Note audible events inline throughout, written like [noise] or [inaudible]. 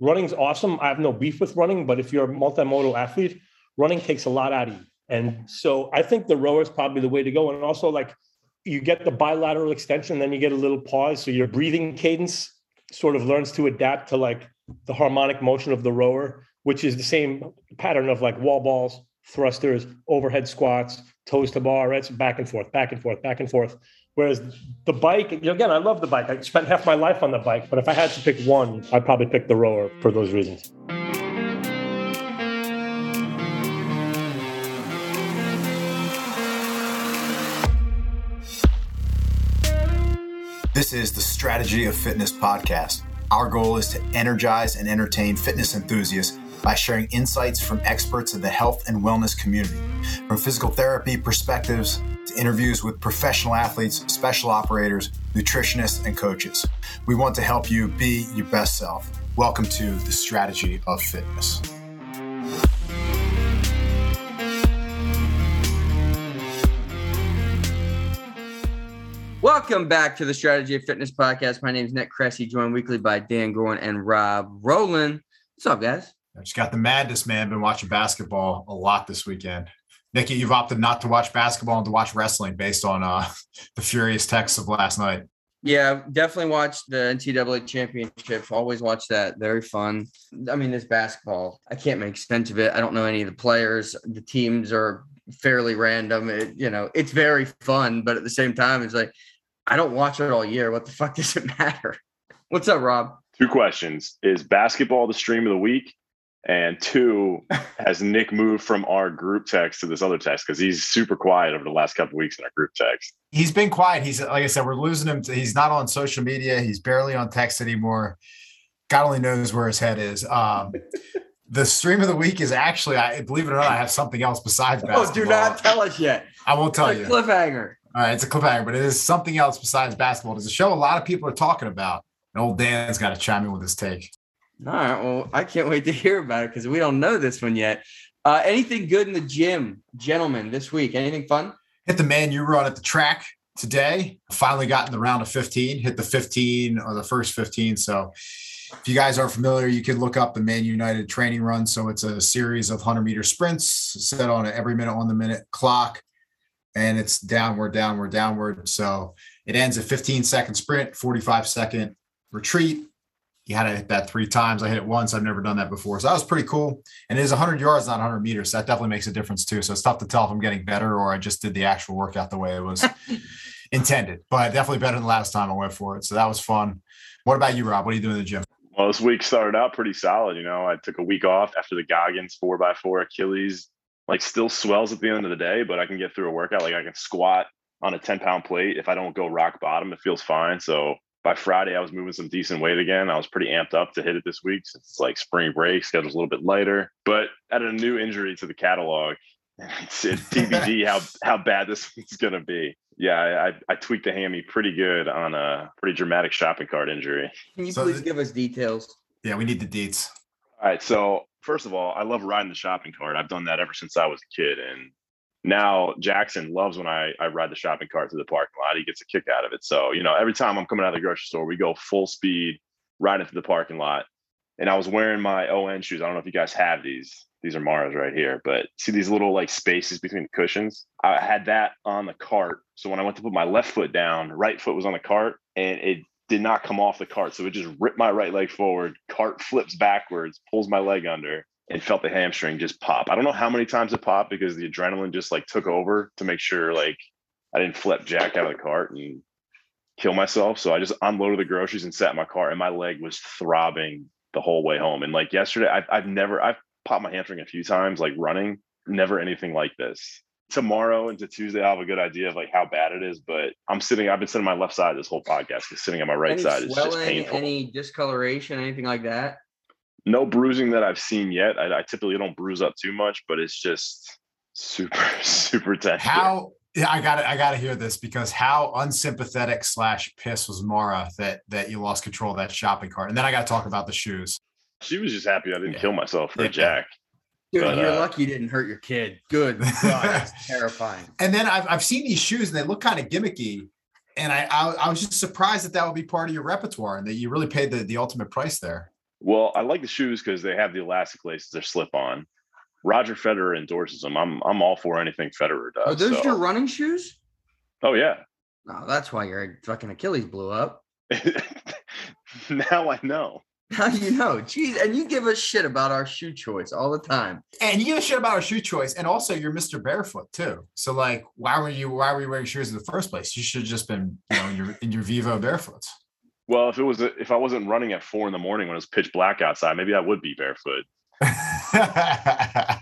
running's awesome. I have no beef with running, but if you're a multimodal athlete, running takes a lot out of you. And so I think the rower is probably the way to go. And also, like, you get the bilateral extension, then you get a little pause. So your breathing cadence sort of learns to adapt to like the harmonic motion of the rower, which is the same pattern of like wall balls, thrusters, overhead squats, toes to bar, right? So back and forth, back and forth, back and forth. Whereas the bike, again, I love the bike. I spent half my life on the bike, but if I had to pick one, I'd probably pick the rower for those reasons. This is the Strategy of Fitness podcast. Our goal is to energize and entertain fitness enthusiasts by sharing insights from experts in the health and wellness community, from physical therapy perspectives to interviews with professional athletes, special operators, nutritionists, and coaches. We want to help you be your best self. Welcome to the Strategy of Fitness. Welcome back to the Strategy of Fitness podcast. My name is Nick Cressy, joined weekly by Dan Gorin and Rob Rowland. What's up, guys? I just got the madness, man. Been watching basketball a lot this weekend. Nikki, you've opted not to watch basketball and to watch wrestling based on uh, [laughs] the furious texts of last night. Yeah, definitely watch the NCAA championships. Always watch that. Very fun. I mean, this basketball, I can't make sense of it. I don't know any of the players. The teams are fairly random. It, you know, it's very fun, but at the same time, it's like I don't watch it all year. What the fuck [laughs] does it matter? What's up, Rob? Two questions. Is basketball the stream of the week? And two, has Nick moved from our group text to this other text? Because he's super quiet over the last couple weeks in our group text. He's been quiet. He's like I said, we're losing him. To, he's not on social media. He's barely on text anymore. God only knows where his head is. Um, [laughs] the stream of the week is actually, I believe it or not, I have something else besides basketball. Oh, do not tell us yet. I won't tell It's a you. Cliffhanger. All right, it's a cliffhanger, but it is something else besides basketball. It's a show a lot of people are talking about. And old Dan's got to chime in with his take. All right. Well, I can't wait to hear about it because we don't know this one yet. Uh, anything good in the gym, gentlemen, this week? Anything fun? Hit the Man U run at the track today. Finally got in the round of 15, hit the 15 or the first 15. So if you guys aren't familiar, you can look up the Man United training run. So it's a series of 100 meter sprints set on every minute on the minute clock. And it's downward, downward, downward. So it ends a 15 second sprint, 45 second retreat. You had to hit that three times. I hit it once. I've never done that before. So that was pretty cool. And it is 100 yards, not 100 meters. So that definitely makes a difference too. So it's tough to tell if I'm getting better or I just did the actual workout the way it was [laughs] intended. But definitely better than last time I went for it. So that was fun. What about you, Rob? What are you doing in the gym? Well, this week started out pretty solid. You know, I took a week off after the Goggins four by four Achilles, like still swells at the end of the day, but I can get through a workout. Like I can squat on a 10 pound plate. If I don't go rock bottom, it feels fine. So by Friday, I was moving some decent weight again. I was pretty amped up to hit it this week since it's like spring break, schedule's a little bit lighter, but added a new injury to the catalog. [laughs] It's, it's TBD [laughs] how how bad this is going to be. Yeah, I, I, I tweaked the hammy pretty good on a pretty dramatic shopping cart injury. Can you So please th- give us details? Yeah, we need the deets. All right. So first of all, I love riding the shopping cart. I've done that ever since I was a kid, and now Jackson loves when I I ride the shopping cart to the parking lot. He gets a kick out of it. So you know, every time I'm coming out of the grocery store, we go full speed riding through the parking lot. And I was wearing my ON shoes. I don't know if you guys have these. These are Mara's right here, but see these little like spaces between the cushions. I had that on the cart. So when I went to put my left foot down, right foot was on the cart, and it did not come off the cart. So it just ripped my right leg forward. Cart flips backwards, pulls my leg under, and felt the hamstring just pop. I don't know how many times it popped because the adrenaline just like took over to make sure like I didn't flip Jack out of the cart and kill myself. So I just unloaded the groceries and sat in my car, and my leg was throbbing the whole way home. And like yesterday, I've, I've never I've popped my hamstring a few times like running, never anything like this. Tomorrow into Tuesday, I'll have a good idea of like how bad it is. But I'm sitting, I've been sitting on my left side this whole podcast because sitting on my right any side is just painful. any discoloration, anything like that? No bruising that I've seen yet. I, I typically don't bruise up too much, but it's just super, [laughs] super tender. How yeah, I got to I got to hear this because how unsympathetic slash piss was Mara that that you lost control of that shopping cart, and then I got to talk about the shoes. She was just happy I didn't Yeah. kill myself for Yeah. jack. Dude, But, you're uh, lucky you didn't hurt your kid. Good God, that's [laughs] terrifying. And then I've I've seen these shoes and they look kind of gimmicky, and I, I I was just surprised that that would be part of your repertoire and that you really paid the the ultimate price there. Well, I like the shoes because they have the elastic laces. They're slip on. Roger Federer endorses them. I'm I'm all for anything Federer oh, does. Are those so- your running shoes? Oh yeah. No, that's why your fucking Achilles blew up. [laughs] now I know. Now you know? Jeez, and you give us shit about our shoe choice all the time. And you give a shit about our shoe choice, and also you're Mr. Barefoot too. So like, why were you why were you wearing shoes in the first place? You should have just been, you know, in your in your Vivo barefoots. Well, if it was if I wasn't running at four in the morning when it was pitch black outside, maybe I would be barefoot. [laughs] uh,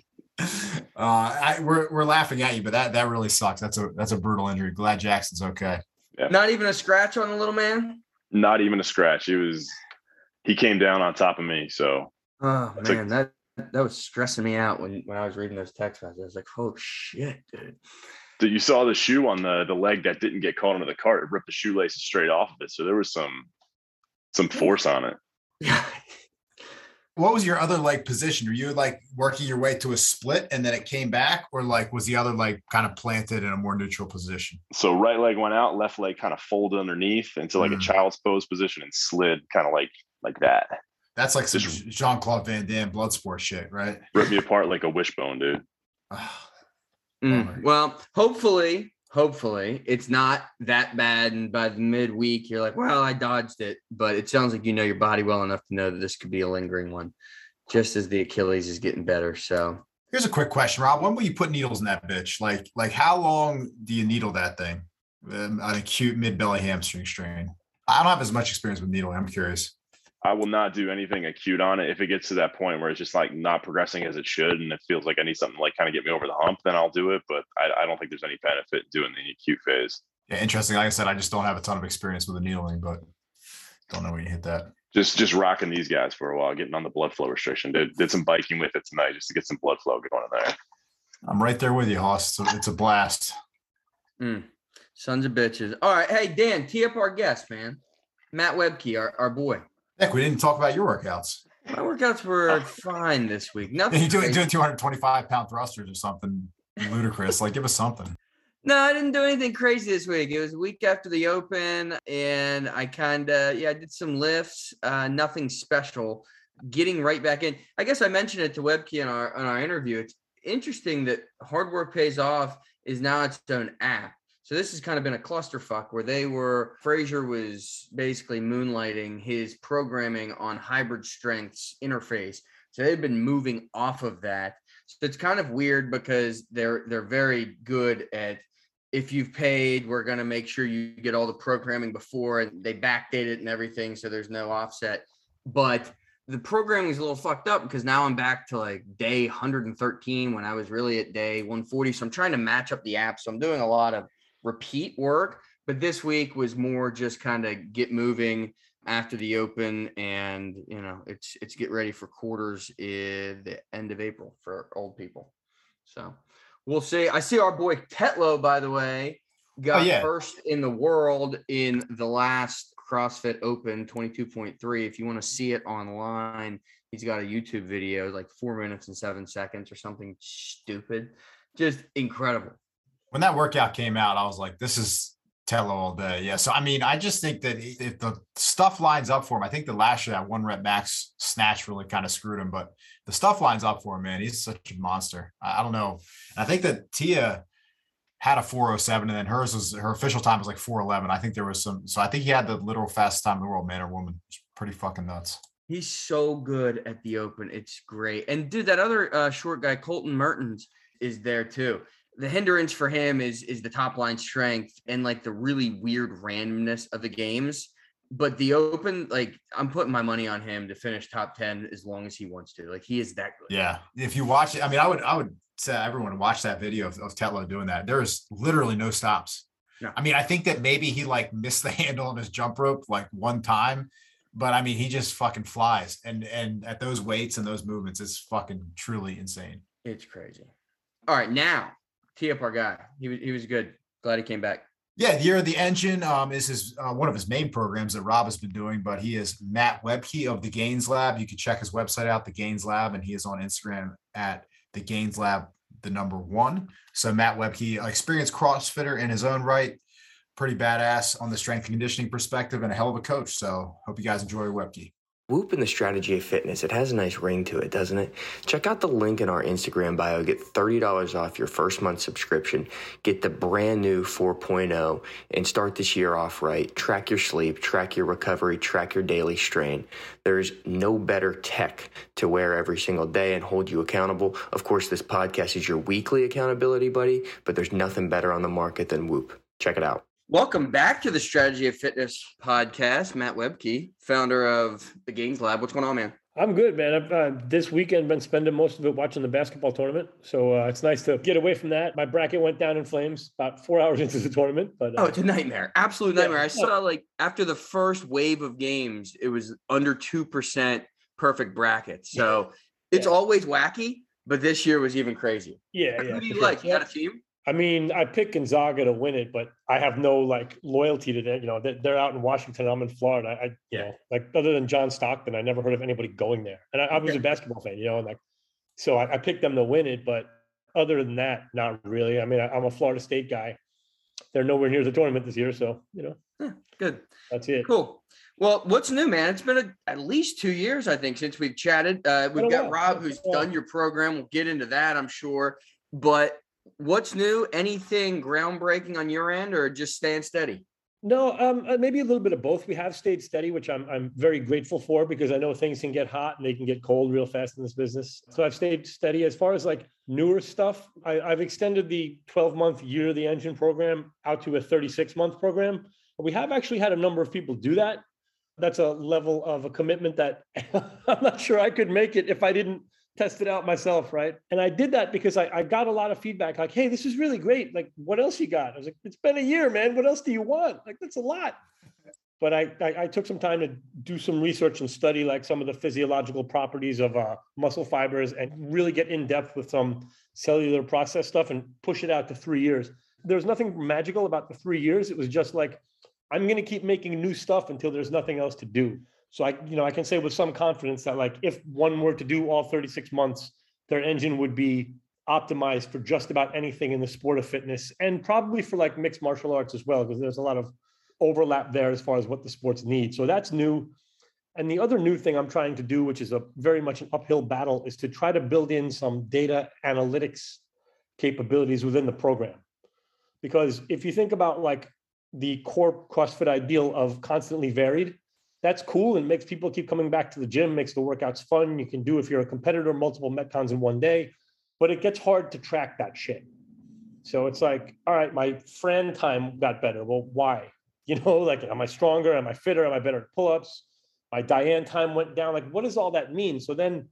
I, we're we're laughing at you, but that that really sucks. That's a that's a brutal injury. Glad Jackson's okay. Not even a scratch on the little man. Not even a scratch. He was he came down on top of me. So Oh That's a- man, that that was stressing me out when when I was reading those text messages. I was like, "Oh shit, dude." that you saw the shoe on the the leg that didn't get caught into the cart. It ripped the shoelaces straight off of it. So there was some some force on it. Yeah. [laughs] What was your other leg position? Were you like working your way to a split and then it came back, or like was the other leg kind of planted in a more neutral position? So right leg went out, left leg kind of folded underneath into like Mm. a child's pose position and slid kind of like like that. That's like some Jean Claude Van Damme Bloodsport shit, right? Ripped me apart like a wishbone, dude. [sighs] Mm, Well, hopefully, hopefully it's not that bad. And by the midweek, you're like, well, I dodged it. But it sounds like you know your body well enough to know that this could be a lingering one, just as the Achilles is getting better. So Here's a quick question, Rob. When will you put needles in that bitch? Like, like how long do you needle that thing? Um, an acute mid belly hamstring strain. I don't have as much experience with needling. I'm curious. I will not do anything acute on it. If it gets to that point where it's just like not progressing as it should and it feels like I need something to like kind of get me over the hump, then I'll do it. But I, I don't think there's any benefit in doing the acute phase. Yeah, interesting. Like I said, I just don't have a ton of experience with the needling, but don't know when you hit that. Just just rocking these guys for a while, getting on the blood flow restriction. Did did some biking with it tonight just to get some blood flow going in there. I'm right there with you, Hoss. It's a, it's a blast. mm, sons of bitches. All right. Hey, Dan, tee up our guest, man. Matt Wiebke, our, our boy. Heck, we didn't talk about your workouts. My workouts were [laughs] fine this week. Nothing. You're doing, doing 225 pound thrusters or something ludicrous. Like, give us something. [laughs] No, I didn't do anything crazy this week. It was a week after the open, and I kind of yeah, I did some lifts. Uh, nothing special. Getting right back in. I guess I mentioned it to Wiebke in our in our interview. It's interesting that hard work pays off is now its own app. So this has kind of been a clusterfuck where they were Fraser was basically moonlighting his programming on hybrid strengths interface. So they've been moving off of that. So it's kind of weird because they're they're very good at if you've paid, we're going to make sure you get all the programming before and they backdate it and everything. So there's no offset. But the programming is a little fucked up because now I'm back to like day 113 when I was really at day 140. So I'm trying to match up the app. So I'm doing a lot of repeat work. But this week was more just kind of get moving after the open and you know it's it's get ready for quarters in the end of April for old people. So we'll see. I see our boy Tetlow, by the way, got oh, yeah. first in the world in the last CrossFit Open 22.3. If you want to see it online, he's got a YouTube video, like four minutes and seven seconds or something stupid. Just incredible. When that workout came out, I was like, this is Tello all day. Yeah. So, I mean, I just think that if the stuff lines up for him, I think the last year that one rep max snatch really kind of screwed him, but the stuff lines up for him, man. He's such a monster. I, I don't know. And I think that Tia had a 407 and then hers was her official time was like 411. I think there was some, so I think he had the literal fastest time in the world, man or woman. It's pretty fucking nuts. He's so good at the open. It's great. And dude, that other uh, short guy, Colton Mertens, is there too. The hindrance for him is is the top line strength and like the really weird randomness of the games. But the open, like I'm putting my money on him to finish top 10 as long as he wants to. Like he is that good. Yeah. If you watch it, I mean, I would, I would say everyone watch that video of, of Tetlow doing that. There is literally no stops. No. I mean, I think that maybe he like missed the [laughs] handle on his jump rope like one time, but I mean, he just fucking flies. And, and at those weights and those movements, it's fucking truly insane. It's crazy. All right, now tee up our guy. He was he was good. Glad he came back. Yeah, the year of the engine um, is his uh, one of his main programs that Rob has been doing, but he is Matt Wiebke of the Gains Lab. You can check his website out, the Gains Lab, and he is on Instagram at the Gains Lab, the number one. So Matt Wiebke, experienced CrossFitter in his own right, pretty badass on the strength and conditioning perspective, and a hell of a coach. So hope you guys enjoy Wiebke. Whoop and the strategy of fitness, it has a nice ring to it, doesn't it? Check out the link in our Instagram bio. Get $30 off your first month subscription. Get the brand new 4.0 and start this year off right. Track your sleep, track your recovery, track your daily strain. There's no better tech to wear every single day and hold you accountable. Of course, this podcast is your weekly accountability buddy, but there's nothing better on the market than Whoop. Check it out. Welcome back to the Strategy of Fitness podcast. Matt Wiebke, founder of the Gains Lab. What's going on, man? I'm good, man. I've uh, this weekend been spending most of it watching the basketball tournament, so uh, it's nice to get away from that. My bracket went down in flames about four [laughs] hours into the tournament, but uh, oh, it's a nightmare, absolute nightmare. Yeah. I saw like after the first wave of games, it was under two percent perfect bracket. So yeah. it's always wacky, but this year was even crazy. Yeah, yeah. Who do you like? You got a team? I mean, I pick Gonzaga to win it, but I have no like loyalty to them. You know, they're, they're out in Washington. I'm in Florida. I, you know, like other than John Stockton, I never heard of anybody going there. And I, I was a basketball fan, you know, and like, so I, I, picked them to win it. But other than that, not really. I mean, I, am a Florida State guy. They're nowhere near the tournament this year, so you know. Yeah, good. That's it. Cool. Well, what's new, man? It's been a, at least two years, I think, since we've chatted. Uh, we've got Rob, who's done your program. We'll get into that, I'm sure. But what's new? Anything groundbreaking on your end, or just staying steady? No, um, uh, maybe a little bit of both. We have stayed steady, which I'm I'm very grateful for because I know things can get hot and they can get cold real fast in this business. So I've stayed steady. As far as like newer stuff, I, I've extended the 12 month year of the engine program out to a 36 month program. We have actually had a number of people do that. That's a level of a commitment that [laughs] I'm not sure I could make it if I didn't test it out myself, right? And I did that because I, I got a lot of feedback like, hey, this is really great. Like, what else you got? I was like, it's been a year, man. What else do you want? Like, that's a lot. But I, I, I took some time to do some research and study like some of the physiological properties of uh, muscle fibers and really get in depth with some cellular process stuff and push it out to three years. There's nothing magical about the three years. It was just like, I'm going to keep making new stuff until there's nothing else to do. So I, you know, I can say with some confidence that like if one were to do all 36 months, their engine would be optimized for just about anything in the sport of fitness and probably for like mixed martial arts as well, because there's a lot of overlap there as far as what the sports need. So that's new. And the other new thing I'm trying to do, which is a very much an uphill battle, is to try to build in some data analytics capabilities within the program. Because if you think about like the core CrossFit ideal of constantly varied, that's cool and makes people keep coming back to the gym, makes the workouts fun. You can do if you're a competitor multiple metcons in one day, but it gets hard to track that shit. So it's like, all right, my Fran time got better. Well, why? [laughs] You know, like, am I stronger? Am I fitter? Am I better at pull-ups? My Diane time went down. Like, what does all that mean? So then,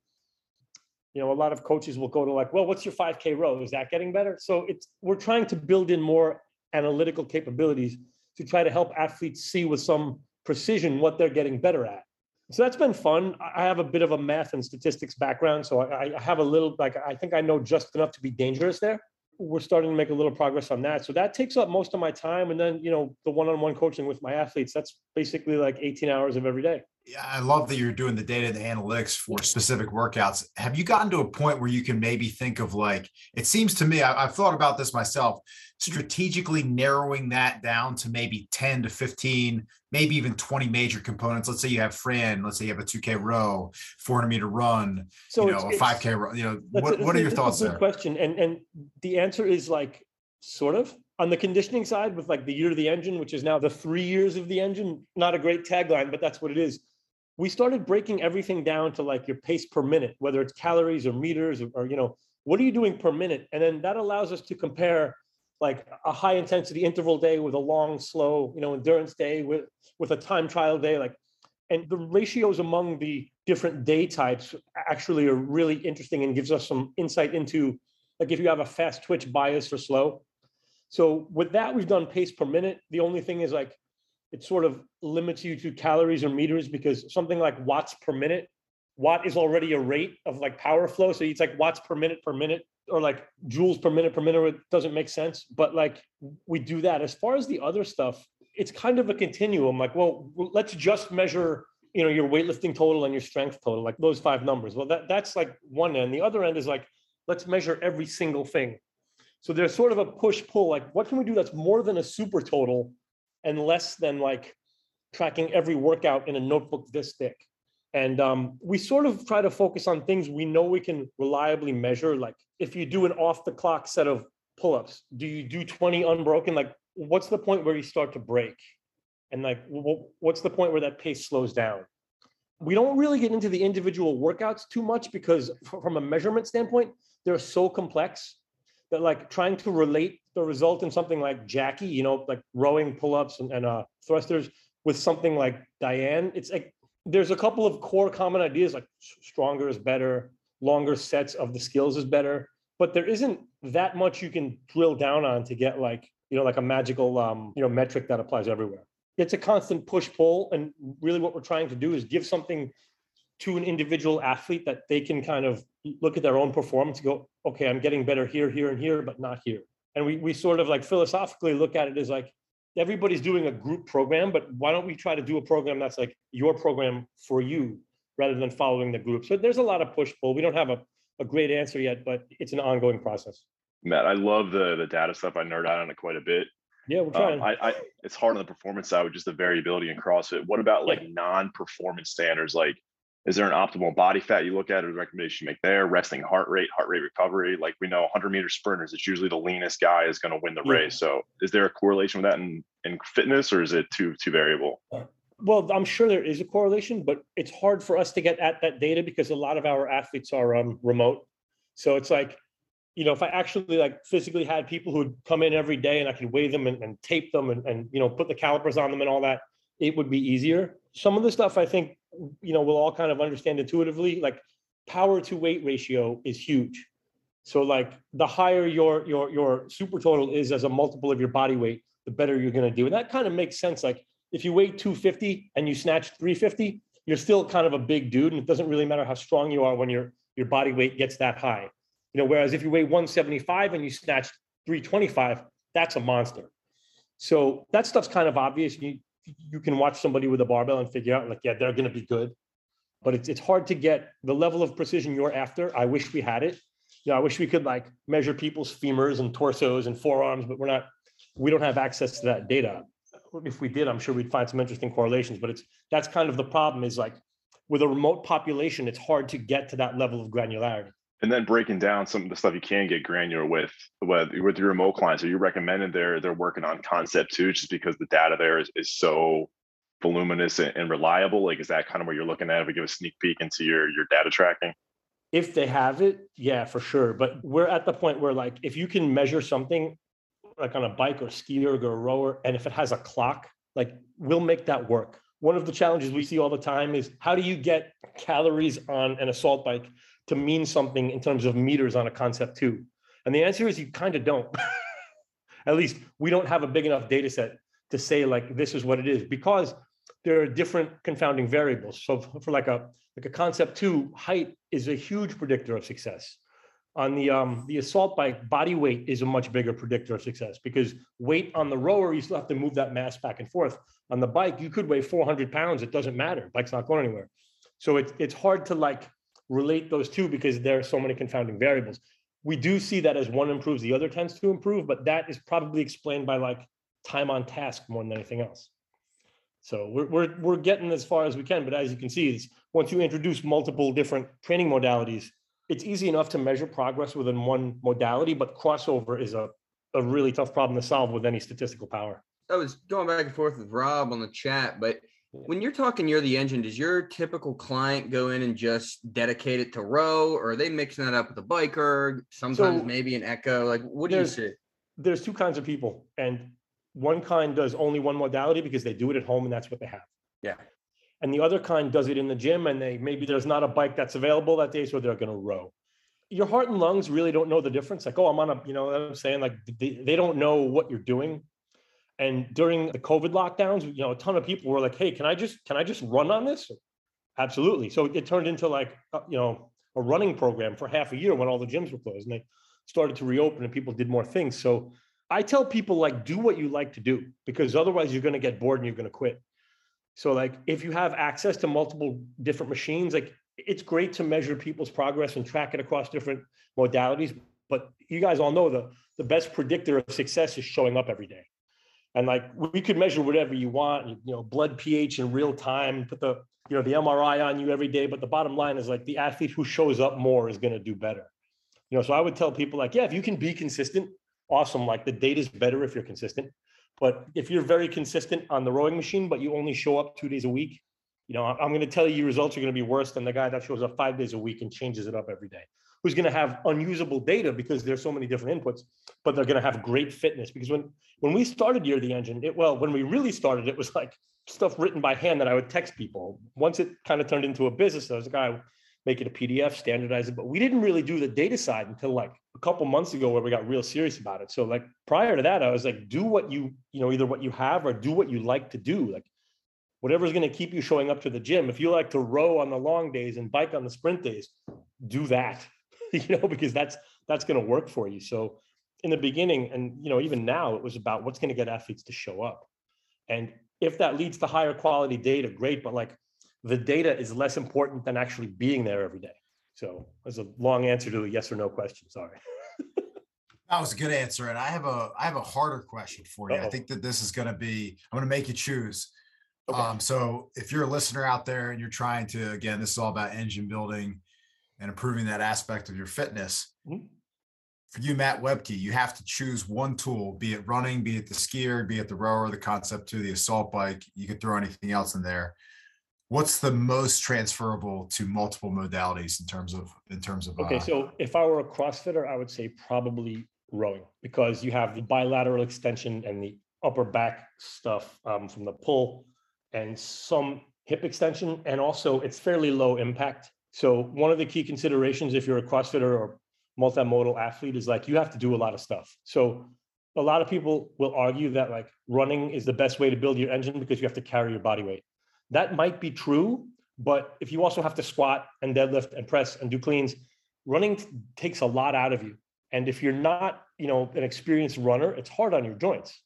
you know, a lot of coaches will go to like, well, what's your 5K row? Is that getting better? So it's we're trying to build in more analytical capabilities to try to help athletes see with some precision what they're getting better at. So that's been fun. I have a bit of a math and statistics background, so I, I have a little like I think I know just enough to be dangerous there. We're starting to make a little progress on that. So that takes up most of my time, and then you know the one-on-one coaching with my athletes. That's basically like 18 hours of every day. Yeah, I love that you're doing the data, and the analytics for specific workouts. Have you gotten to a point where you can maybe think of like, it seems to me, I, have thought about this myself, strategically narrowing that down to maybe 10 to 15, maybe even 20 major components. Let's say you have Fran, let's say you have a 2K row, 400 meter run, so you know, a 5K run, you know, what, what are your thoughts there? question. And, and the answer is like, sort of on the conditioning side with like the year of the engine, which is now the three years of the engine, not a great tagline, but that's what it is we started breaking everything down to like your pace per minute, whether it's calories or meters or, or, you know, what are you doing per minute? And then that allows us to compare like a high intensity interval day with a long, slow, you know, endurance day with with a time trial day. Like, and the ratios among the different day types actually are really interesting and gives us some insight into like if you have a fast twitch bias or slow. So with that, we've done pace per minute. The only thing is like it sort of limits you to calories or meters because something like watts per minute, watt is already a rate of like power flow. So it's like watts per minute per minute or like joules per minute per minute. It doesn't make sense. But like we do that. As far as the other stuff, it's kind of a continuum. Like, well, let's just measure, you know, your weightlifting total and your strength total, like those five numbers. Well, that, that's like one end. The other end is like, let's measure every single thing. So there's sort of a push pull, like what can we do that's more than a super total and less than like tracking every workout in a notebook this thick. And um, we sort of try to focus on things we know we can reliably measure. Like if you do an off the clock set of pull ups, do you do 20 unbroken? Like, what's the point where you start to break? And like, what's the point where that pace slows down? We don't really get into the individual workouts too much because, from a measurement standpoint, they're so complex that like trying to relate the result in something like Jackie, you know, like rowing pull ups and, and uh, thrusters with something like Diane, it's like there's a couple of core common ideas like stronger is better, longer sets of the skills is better, but there isn't that much you can drill down on to get like, you know, like a magical, um, you know, metric that applies everywhere. It's a constant push pull. And really what we're trying to do is give something to an individual athlete that they can kind of look at their own performance go, okay, I'm getting better here, here, and here, but not here. And we, we sort of like philosophically look at it as like, everybody's doing a group program, but why don't we try to do a program that's like your program for you rather than following the group? So there's a lot of push pull. We don't have a, a great answer yet, but it's an ongoing process. Matt, I love the the data stuff. I nerd out on it quite a bit. Yeah, we're trying. Um, I, I, it's hard on the performance side with just the variability in CrossFit. What about like non-performance standards? Like, is there an optimal body fat you look at or recommendation you make there? Resting heart rate, heart rate recovery. Like we know 100 meter sprinters, it's usually the leanest guy is going to win the yeah. race. So is there a correlation with that in, in fitness or is it too too variable? Well, I'm sure there is a correlation, but it's hard for us to get at that data because a lot of our athletes are um, remote. So it's like, you know, if I actually like physically had people who'd come in every day and I could weigh them and, and tape them and, and, you know, put the calipers on them and all that, it would be easier. Some of the stuff I think you know we'll all kind of understand intuitively like power to weight ratio is huge. So like the higher your your your super total is as a multiple of your body weight the better you're going to do. And that kind of makes sense like if you weigh 250 and you snatch 350 you're still kind of a big dude and it doesn't really matter how strong you are when your your body weight gets that high. You know whereas if you weigh 175 and you snatch 325 that's a monster. So that stuff's kind of obvious. You you can watch somebody with a barbell and figure out like, yeah, they're going to be good. But it's, it's hard to get the level of precision you're after. I wish we had it. You know, I wish we could like measure people's femurs and torsos and forearms, but we're not, we don't have access to that data. If we did, I'm sure we'd find some interesting correlations, but it's, that's kind of the problem is like with a remote population, it's hard to get to that level of granularity and then breaking down some of the stuff you can get granular with with, your remote clients are you recommending they're they're working on concept two just because the data there is, is so voluminous and, and reliable like is that kind of what you're looking at if we give a sneak peek into your your data tracking? If they have it yeah for sure but we're at the point where like if you can measure something like on a bike or skier or a rower and if it has a clock like we'll make that work. One of the challenges we see all the time is how do you get calories on an assault bike to mean something in terms of meters on a concept two? And the answer is you kind of don't. [laughs] At least we don't have a big enough data set to say like this is what it is because there are different confounding variables. So for like a like a concept two, height is a huge predictor of success. On the um, the assault bike, body weight is a much bigger predictor of success because weight on the rower, you still have to move that mass back and forth. On the bike, you could weigh 400 pounds. It doesn't matter. Bike's not going anywhere. So it's it's hard to like relate those two because there are so many confounding variables. We do see that as one improves, the other tends to improve, but that is probably explained by like time on task more than anything else. So we're, we're, we're getting as far as we can, but as you can see, once you introduce multiple different training modalities, it's easy enough to measure progress within one modality, but crossover is a, a really tough problem to solve with any statistical power. I was going back and forth with Rob on the chat, but when you're talking Year the Engine, does your typical client go in and just dedicate it to row, or are they mixing that up with a biker? Sometimes so maybe an echo. Like, what do you see? There's two kinds of people, and one kind does only one modality because they do it at home and that's what they have. Yeah. And the other kind does it in the gym, and they maybe there's not a bike that's available that day, so they're going to row. Your heart and lungs really don't know the difference. Like, oh, I'm on a, you know, what I'm saying like they, they don't know what you're doing and during the COVID lockdowns, you know, a ton of people were like, "Hey, can I just can I just run on this?" Absolutely. So it turned into like uh, you know a running program for half a year when all the gyms were closed, and they started to reopen and people did more things. So I tell people like do what you like to do because otherwise you're going to get bored and you're going to quit. So like if you have access to multiple different machines, like it's great to measure people's progress and track it across different modalities. But you guys all know the the best predictor of success is showing up every day. And like we could measure whatever you want, you know, blood pH in real time, put the, you know, the MRI on you every day. But the bottom line is like the athlete who shows up more is going to do better. You know, so I would tell people like, yeah, if you can be consistent, awesome. Like the data is better if you're consistent. But if you're very consistent on the rowing machine, but you only show up two days a week, you know, I'm going to tell you your results are going to be worse than the guy that shows up five days a week and changes it up every day, who's going to have unusable data because there's so many different inputs, but they're going to have great fitness. Because when when we started Year the Engine, it well, when we really started, it was like stuff written by hand that I would text people. Once it kind of turned into a business, I was like, I make it a PDF, standardize it. But we didn't really do the data side until like a couple months ago where we got real serious about it. So like prior to that, I was like, do what you, you know, either what you have or do what you like to do. Like whatever's going to keep you showing up to the gym. If you like to row on the long days and bike on the sprint days, do that, [laughs] you know, because that's that's going to work for you. So in the beginning, and you know, even now, it was about what's going to get athletes to show up. And if that leads to higher quality data, great. But like the data is less important than actually being there every day. So that's a long answer to a yes or no question. Sorry. [laughs] that was a good answer. And I have a I have a harder question for you. Uh-oh. I think that this is going to be I'm going to make you choose. Okay. Um, so if you're a listener out there and you're trying to again, this is all about engine building and improving that aspect of your fitness. Mm-hmm. For you, Matt Wiebke, you have to choose one tool, be it running, be it the skier, be it the rower, the concept two the assault bike. You could throw anything else in there what's the most transferable to multiple modalities in terms of in terms of okay uh, so if i were a crossfitter i would say probably rowing because you have the bilateral extension and the upper back stuff um, from the pull and some hip extension and also it's fairly low impact so one of the key considerations if you're a crossfitter or multimodal athlete is like you have to do a lot of stuff so a lot of people will argue that like running is the best way to build your engine because you have to carry your body weight that might be true, but if you also have to squat and deadlift and press and do cleans, running t- takes a lot out of you. And if you're not, you know, an experienced runner, it's hard on your joints.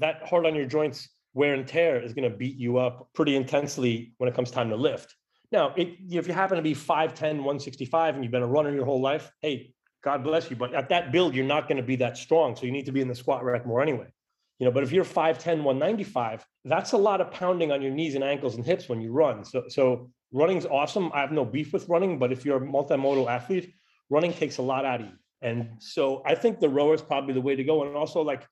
That hard on your joints wear and tear is going to beat you up pretty intensely when it comes time to lift. Now, it, if you happen to be 5'10, 165, and you've been a runner your whole life, hey, God bless you. But at that build, you're not going to be that strong. So you need to be in the squat rack more anyway. You know, but if you're 5'10, 195, that's a lot of pounding on your knees and ankles and hips when you run. So, so running's awesome. I have no beef with running, but if you're a multimodal athlete, running takes a lot out of you. And so I think the rower is probably the way to go. And also, like,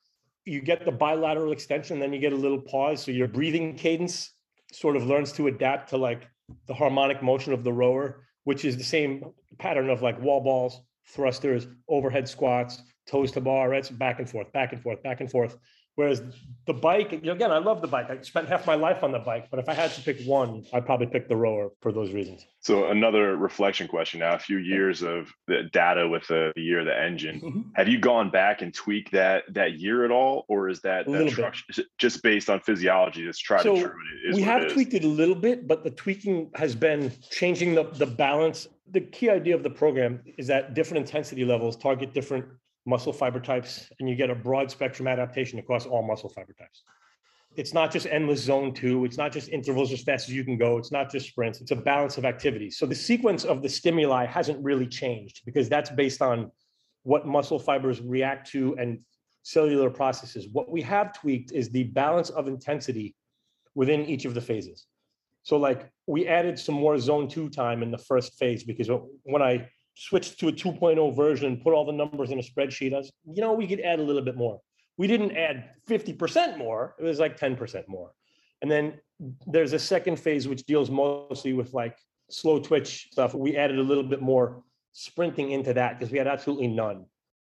you get the bilateral extension, then you get a little pause. So your breathing cadence sort of learns to adapt to like the harmonic motion of the rower, which is the same pattern of like wall balls, thrusters, overhead squats, toes to bar, right? So back and forth, back and forth, back and forth. Whereas the bike, again, I love the bike. I spent half my life on the bike, but if I had to pick one, I'd probably pick the rower for those reasons. So another reflection question now, a few years of the data with the, the year of the engine. Mm-hmm. Have you gone back and tweaked that that year at all? Or is that, that truck, just based on physiology? That's tried so true. we have tweaked it a little bit, but the tweaking has been changing the, the balance. The key idea of the program is that different intensity levels target different muscle fiber types, and you get a broad spectrum adaptation across all muscle fiber types. It's not just endless zone two. It's not just intervals as fast as you can go. It's not just sprints. It's a balance of activities. So the sequence of the stimuli hasn't really changed because that's based on what muscle fibers react to and cellular processes. What we have tweaked is the balance of intensity within each of the phases. So, like, we added some more zone two time in the first phase because when I switched to a 2.0 version, and put all the numbers in a spreadsheet. I was, you know, we could add a little bit more. We didn't add 50% more, it was like 10% more. And then there's a second phase which deals mostly with like slow twitch stuff. We added a little bit more sprinting into that because we had absolutely none.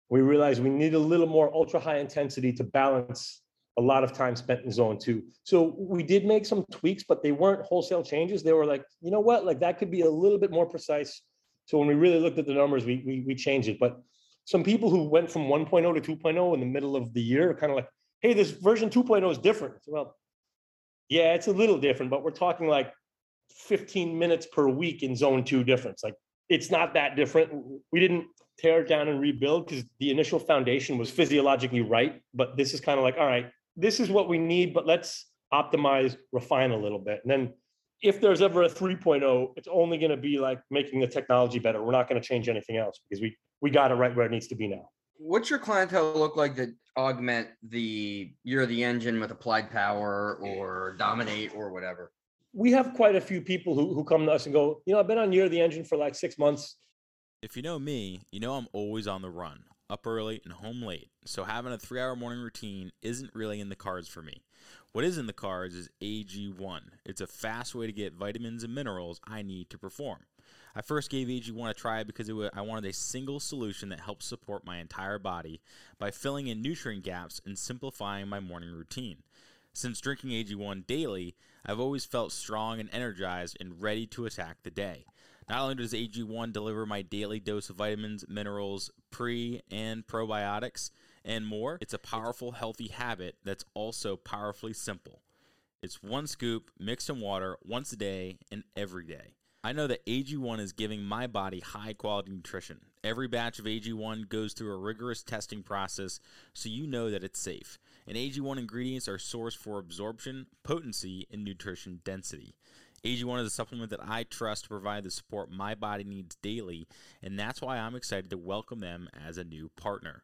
We realized we need a little more ultra high intensity to balance a lot of time spent in zone two. So we did make some tweaks, but they weren't wholesale changes. They were like, you know what, like that could be a little bit more precise so when we really looked at the numbers, we, we, we changed it. But some people who went from 1.0 to 2.0 in the middle of the year are kind of like, hey, this version 2.0 is different. Well, yeah, it's a little different, but we're talking like 15 minutes per week in zone two difference. Like it's not that different. We didn't tear it down and rebuild because the initial foundation was physiologically right. But this is kind of like, all right, this is what we need, but let's optimize, refine a little bit. And then if there's ever a 3.0, it's only going to be like making the technology better. We're not going to change anything else because we we got it right where it needs to be now. What's your clientele look like that augment the Year the Engine with applied power or dominate or whatever? We have quite a few people who, who come to us and go, you know, I've been on Year of the Engine for like six months. If you know me, you know I'm always on the run, up early and home late. So having a three hour morning routine isn't really in the cards for me. What is in the cards is AG1. It's a fast way to get vitamins and minerals I need to perform. I first gave AG1 a try because was, I wanted a single solution that helps support my entire body by filling in nutrient gaps and simplifying my morning routine. Since drinking AG1 daily, I've always felt strong and energized and ready to attack the day. Not only does AG1 deliver my daily dose of vitamins, minerals, pre and probiotics, and more, it's a powerful, healthy habit that's also powerfully simple. It's one scoop mixed in water once a day and every day. I know that AG1 is giving my body high quality nutrition. Every batch of AG1 goes through a rigorous testing process so you know that it's safe. And AG1 ingredients are sourced for absorption, potency, and nutrition density. AG1 is a supplement that I trust to provide the support my body needs daily, and that's why I'm excited to welcome them as a new partner.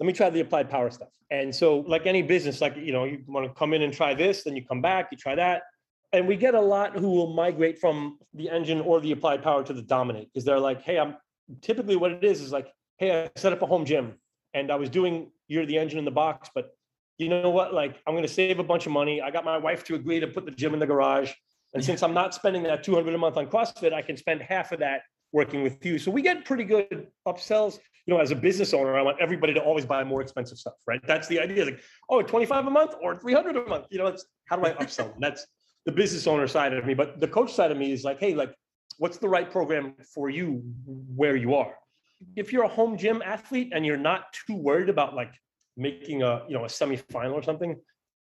let me try the applied power stuff. And so, like any business, like, you know, you want to come in and try this, then you come back, you try that. And we get a lot who will migrate from the engine or the applied power to the dominate because they're like, hey, I'm typically what it is is like, hey, I set up a home gym and I was doing Year the Engine in the box, but you know what? Like, I'm going to save a bunch of money. I got my wife to agree to put the gym in the garage. And since I'm not spending that 200 a month on CrossFit, I can spend half of that working with you. So we get pretty good upsells. You know, as a business owner, I want everybody to always buy more expensive stuff, right? That's the idea. Like, oh, 25 a month or 300 a month. You know, it's how do I upsell? [laughs] that's the business owner side of me. But the coach side of me is like, hey, like, what's the right program for you where you are? If you're a home gym athlete and you're not too worried about like making a, you know, a semifinal or something,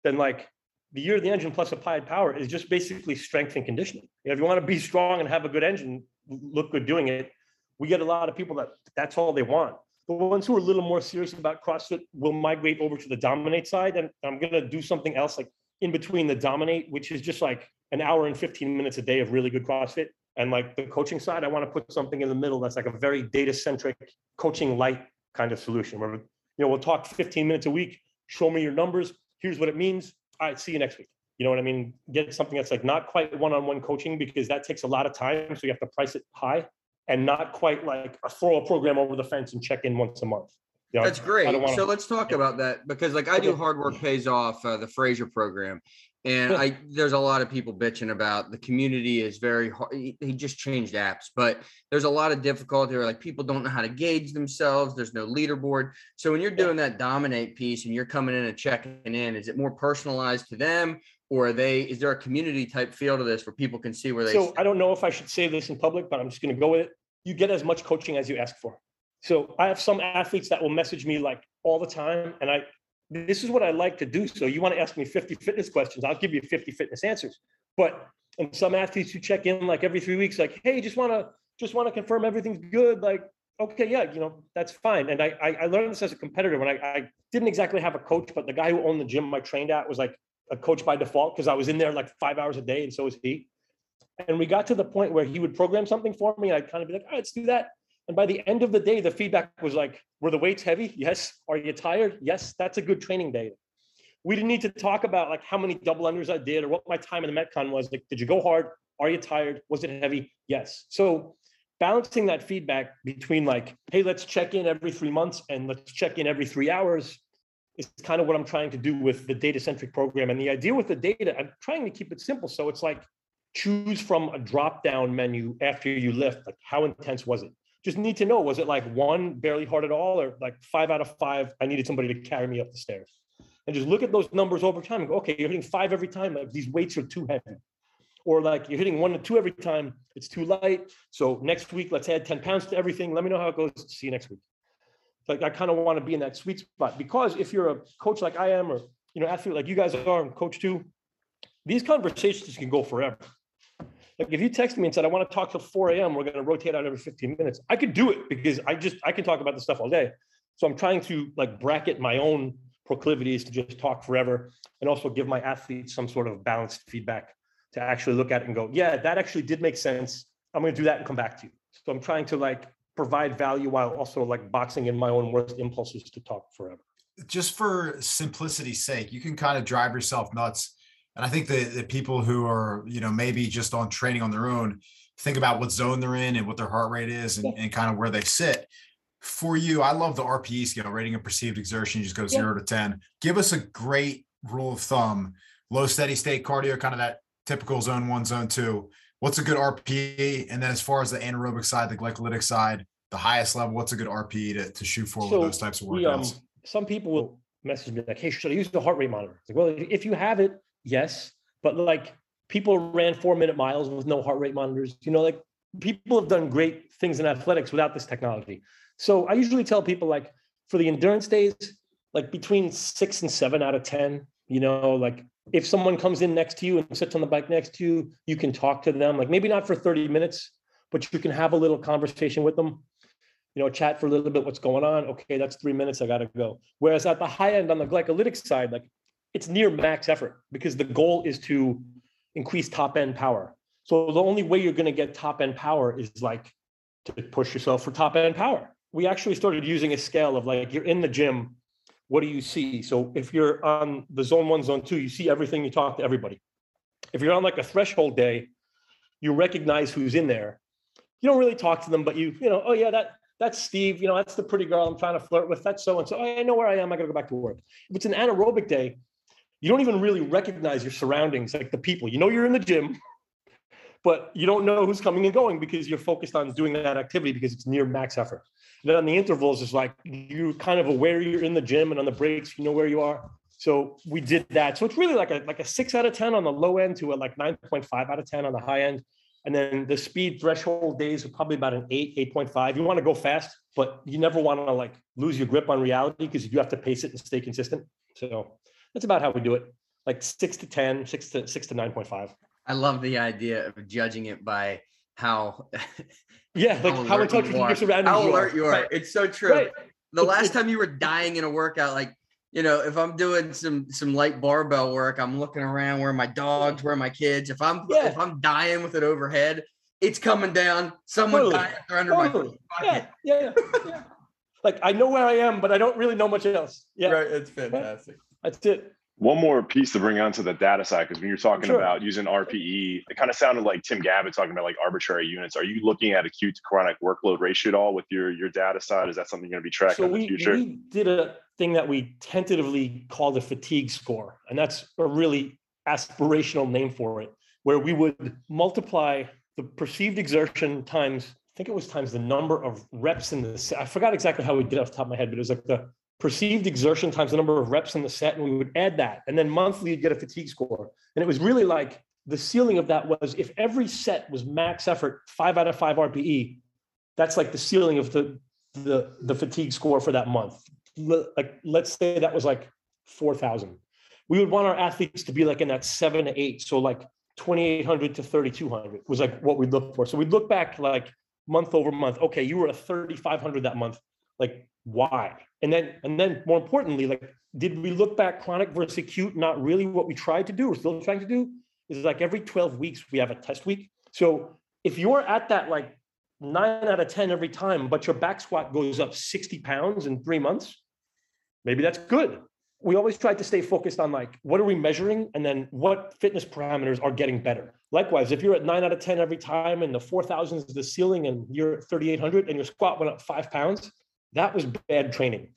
then like the year of the engine plus applied power is just basically strength and conditioning. You know, if you want to be strong and have a good engine, look good doing it. We get a lot of people that that's all they want. The ones who are a little more serious about CrossFit will migrate over to the dominate side. And I'm going to do something else like in between the dominate, which is just like an hour and 15 minutes a day of really good CrossFit. And like the coaching side, I want to put something in the middle that's like a very data centric coaching light kind of solution where, you know, we'll talk 15 minutes a week, show me your numbers. Here's what it means. All right, see you next week. You know what I mean? Get something that's like not quite one-on-one coaching because that takes a lot of time. So you have to price it high and not quite like a throw a program over the fence and check in once a month. You know, That's great. Wanna... So let's talk about that because like I do hard work pays off uh, the Fraser program. And I there's a lot of people bitching about the community is very hard. He just changed apps, but there's a lot of difficulty where like people don't know how to gauge themselves. There's no leaderboard. So when you're doing that dominate piece and you're coming in and checking in, is it more personalized to them or are they is there a community type feel to this where people can see where they so i don't know if i should say this in public but i'm just going to go with it. You get as much coaching as you ask for. So i have some athletes that will message me like all the time and i this is what i like to do. So you want to ask me 50 fitness questions i'll give you 50 fitness answers. But and some athletes who check in like every three weeks like hey just want to just want to confirm everything's good like okay yeah you know that's fine. And I, I i learned this as a competitor when I, I didn't exactly have a coach but the guy who owned the gym i trained at was like a coach by default because I was in there like five hours a day, and so was he. And we got to the point where he would program something for me, and I'd kind of be like, "All right, let's do that." And by the end of the day, the feedback was like, "Were the weights heavy? Yes. Are you tired? Yes. That's a good training day." We didn't need to talk about like how many double unders I did or what my time in the Metcon was. Like, did you go hard? Are you tired? Was it heavy? Yes. So balancing that feedback between like, hey, let's check in every three months and let's check in every three hours is kind of what I'm trying to do with the data centric program. And the idea with the data, I'm trying to keep it simple. So it's like choose from a drop down menu after you lift. Like, how intense was it? Just need to know was it like one barely hard at all, or like five out of five? I needed somebody to carry me up the stairs. And just look at those numbers over time and go, okay, you're hitting five every time. Like, these weights are too heavy. Or like you're hitting one to two every time, it's too light. So next week, let's add 10 pounds to everything. Let me know how it goes. See you next week like I kind of want to be in that sweet spot because if you're a coach like I am, or you know, athlete like you guys are, and coach too, these conversations can go forever. Like if you text me and said, I want to talk till 4 a.m., we're going to rotate out every 15 minutes. I could do it because I just I can talk about this stuff all day. So I'm trying to like bracket my own proclivities to just talk forever and also give my athletes some sort of balanced feedback to actually look at it and go, yeah, that actually did make sense. I'm going to do that and come back to you. So I'm trying to like provide value while also like boxing in my own worst impulses to talk forever. Just for simplicity's sake, you can kind of drive yourself nuts. And I think that the people who are, you know, maybe just on training on their own, think about what zone they're in and what their heart rate is and, and kind of where they sit. For you, I love the RPE scale, rating of perceived exertion. You just go zero to 10. Give us a great rule of thumb, low steady state cardio, kind of that typical zone one, zone two what's a good RPE? And then as far as the anaerobic side, the glycolytic side, the highest level, what's a good RPE to, to shoot for so with those types of workouts? We, um, some people will message me like, hey, should I use the heart rate monitor? Like, well, if you have it, yes. But like people ran four minute miles with no heart rate monitors. You know, like people have done great things in athletics without this technology. So I usually tell people like for the endurance days, like between six and seven out of 10, you know, like if someone comes in next to you and sits on the bike next to you, you can talk to them, like maybe not for 30 minutes, but you can have a little conversation with them, you know, chat for a little bit, what's going on. Okay, that's three minutes, I gotta go. Whereas at the high end on the glycolytic side, like it's near max effort because the goal is to increase top end power. So the only way you're gonna get top end power is like to push yourself for top end power. We actually started using a scale of like you're in the gym what do you see? So if you're on the zone one, zone two, you see everything, you talk to everybody. If you're on like a threshold day, you recognize who's in there. You don't really talk to them, but you, you know, oh yeah, that that's Steve, you know, that's the pretty girl I'm trying to flirt with. That's so and so. I know where I am. I gotta go back to work. If it's an anaerobic day, you don't even really recognize your surroundings, like the people. You know you're in the gym, but you don't know who's coming and going because you're focused on doing that activity because it's near max effort. Then on the intervals, is like you're kind of aware you're in the gym and on the breaks, you know where you are. So we did that. So it's really like a like a six out of 10 on the low end to a like 9.5 out of 10 on the high end. And then the speed threshold days are probably about an eight, 8.5. You want to go fast, but you never want to like lose your grip on reality because you have to pace it and stay consistent. So that's about how we do it. Like six to 10, six to six to 9.5. I love the idea of judging it by how [laughs] yeah, like how, how in touch with your surroundings. How alert you are. Right. It's so true. Right. The last time you were dying in a workout, like you know, if I'm doing some some light barbell work, I'm looking around where my dogs, where my kids. If I'm yeah. if I'm dying with it overhead, it's coming down. Someone totally. dying under totally. my yeah, yeah, yeah, yeah. [laughs] like I know where I am, but I don't really know much else. Yeah, right. It's fantastic. That's it. One more piece to bring onto the data side, because when you're talking sure. about using RPE, it kind of sounded like Tim Gabbett talking about like arbitrary units. Are you looking at acute to chronic workload ratio at all with your your data side? Is that something you're going to be tracking so in the we, future? We did a thing that we tentatively called a fatigue score, and that's a really aspirational name for it, where we would multiply the perceived exertion times I think it was times the number of reps in the I forgot exactly how we did it off the top of my head, but it was like the perceived exertion times the number of reps in the set, and we would add that. And then monthly, you'd get a fatigue score. And it was really like the ceiling of that was if every set was max effort, five out of five RPE, that's like the ceiling of the the, the fatigue score for that month. Like let's say that was like 4,000. We would want our athletes to be like in that seven to eight. So like 2,800 to 3,200 was like what we'd look for. So we'd look back like month over month. Okay, you were a 3,500 that month. Like why and then and then more importantly like did we look back chronic versus acute not really what we tried to do we're still trying to do? Is like every 12 weeks we have a test week. So if you're at that like nine out of 10 every time but your back squat goes up 60 pounds in three months maybe that's good. We always try to stay focused on like what are we measuring? And then what fitness parameters are getting better? Likewise if you're at 9 out of 10 every time and the 4000 is the ceiling and you're at 3800 and your squat went up five pounds that was bad training.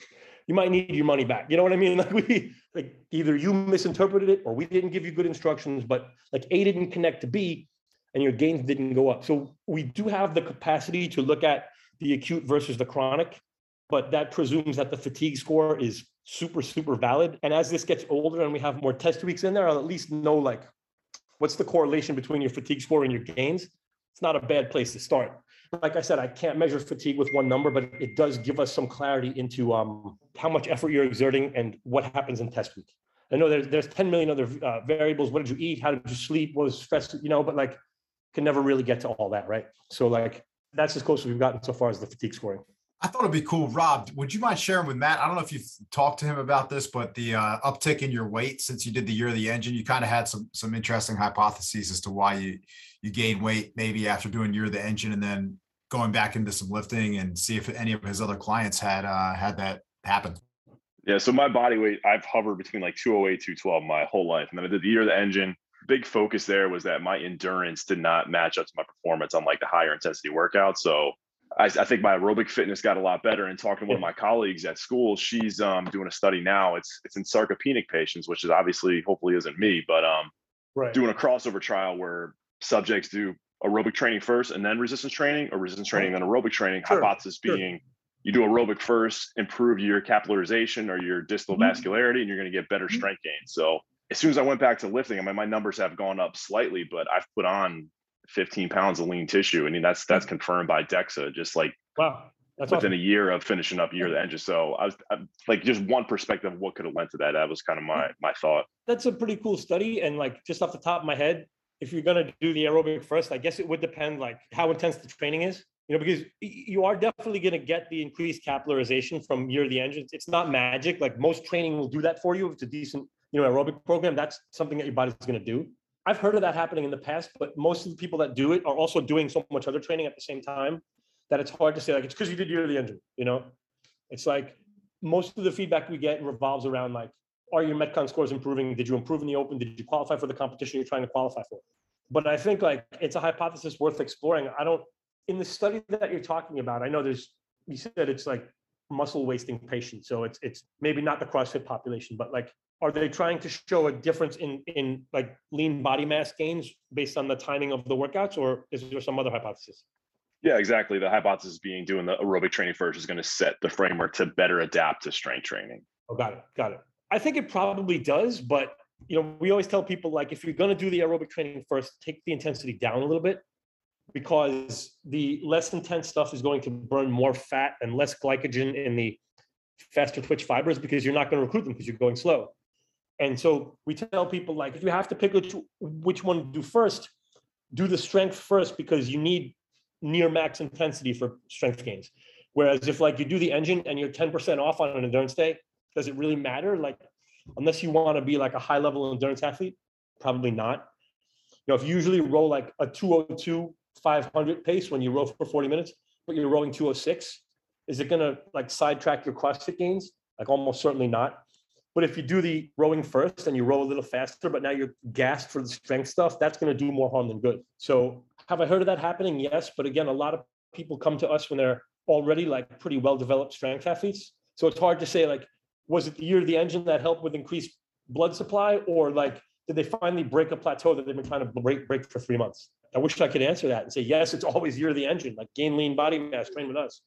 You might need your money back. You know what I mean? [laughs] Like we like either you misinterpreted it or we didn't give you good instructions, but like A didn't connect to B and your gains didn't go up. So we do have the capacity to look at the acute versus the chronic, but that presumes that the fatigue score is super, super valid. And as this gets older and we have more test weeks in there, I'll at least know like what's the correlation between your fatigue score and your gains. It's not a bad place to start like I said, I can't measure fatigue with one number, but it does give us some clarity into um, how much effort you're exerting and what happens in test week. I know there's there's 10 million other uh, variables. What did you eat? How did you sleep? What was stress? You know, but like can never really get to all that, right? So like that's as close as we've gotten so far as the fatigue scoring. I thought it'd be cool. Rob, would you mind sharing with Matt? I don't know if you've talked to him about this, but the uh, uptick in your weight since you did the year of the engine, you kind of had some some interesting hypotheses as to why you you gained weight maybe after doing year of the engine and then going back into some lifting and see if any of his other clients had uh, had that happen. Yeah, so my body weight, I've hovered between like 208, 212 my whole life. And then I did the year of the engine. Big focus there was that my endurance did not match up to my performance on like the higher intensity workouts. So I, I, think my aerobic fitness got a lot better. And talking to one of my colleagues at school, she's um, doing a study now. It's it's in sarcopenic patients, which is obviously hopefully isn't me, but um, right. doing a crossover trial where subjects do aerobic training first and then resistance training, or resistance training then aerobic training. Sure. Hypothesis sure. being you do aerobic first, improve your capillarization or your distal mm-hmm. vascularity, and you're going to get better mm-hmm. strength gain. So as soon as I went back to lifting, I mean, my numbers have gone up slightly, but I've put on 15 pounds of lean tissue. I mean, that's that's mm-hmm. confirmed by DEXA, just like wow, that's within awesome. a year of finishing up year of the engine. So I was I'm, like, just one perspective of what could have led to that. That was kind of my my thought. That's a pretty cool study, and like just off the top of my head, if you're gonna do the aerobic first, I guess it would depend like how intense the training is. You know, because you are definitely going to get the increased capillarization from year of the engine. It's not magic. Like most training will do that for you. If it's a decent, you know, aerobic program, that's something that your body's going to do. I've heard of that happening in the past, but most of the people that do it are also doing so much other training at the same time that it's hard to say like it's because you did year of the engine. You know, it's like most of the feedback we get revolves around like, are your Metcon scores improving? Did you improve in the open? Did you qualify for the competition you're trying to qualify for? But I think like it's a hypothesis worth exploring. I don't in the study that you're talking about. I know there's you said it's like muscle wasting patients, so it's it's maybe not the CrossFit population, but like are they trying to show a difference in in like lean body mass gains based on the timing of the workouts or is there some other hypothesis? Yeah exactly. The hypothesis being doing the aerobic training first is going to set the framework to better adapt to strength training. Oh got it got it. I think it probably does but you know we always tell people like if you're going to do the aerobic training first take the intensity down a little bit because the less intense stuff is going to burn more fat and less glycogen in the faster twitch fibers because you're not going to recruit them because you're going slow and so we tell people like if you have to pick which, which one to do first, do the strength first because you need near max intensity for strength gains. Whereas if like you do the engine and you're 10% off on an endurance day, does it really matter? Like unless you want to be like a high level endurance athlete, probably not. You know, if you usually roll like a 202 500 pace when you row for 40 minutes, but you're rowing 206, is it going to like sidetrack your CrossFit gains? Like almost certainly not. But if you do the rowing first and you row a little faster, but now you're gassed for the strength stuff, that's going to do more harm than good. So have I heard of that happening? Yes. But again, a lot of people come to us when they're already like pretty well developed strength athletes. So it's hard to say like, was it the year of the engine that helped with increased blood supply or like did they finally break a plateau that they've been trying to break break for three months? I wish I could answer that and say, yes, it's always year of the engine, like gain lean body mass, train with us.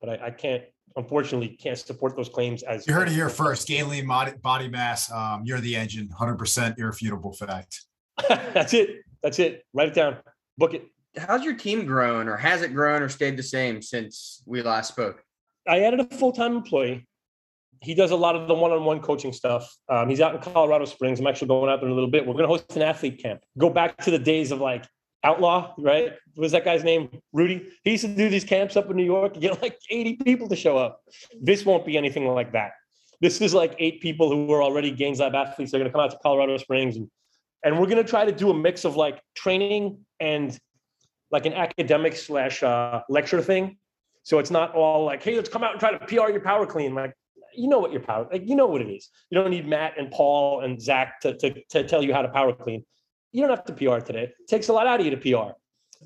But I, I can't unfortunately can't support those claims as you heard it here first. Gain lean body mass. Um, you're the engine, 100% irrefutable fact. [laughs] That's it. That's it. Write it down. Book it. How's your team grown, or has it grown, or stayed the same since we last spoke? I added a full time employee. He does a lot of the one on one coaching stuff. Um, he's out in Colorado Springs. I'm actually going out there in a little bit. We're going to host an athlete camp. Go back to the days of like Outlaw, right? What was that guy's name? Rudy. He used to do these camps up in New York and get [laughs] like 80 people to show up. This won't be anything like that. This is like eight people who are already Gains Lab athletes. They're going to come out to Colorado Springs and and we're going to try to do a mix of like training and like an academic slash uh, lecture thing. So it's not all like, hey, let's come out and try to PR your power clean. Like, you know what your power, like, you know what it is. You don't need Matt and Paul and Zach to, to, to tell you how to power clean you don't have to PR today. It takes a lot out of you to PR.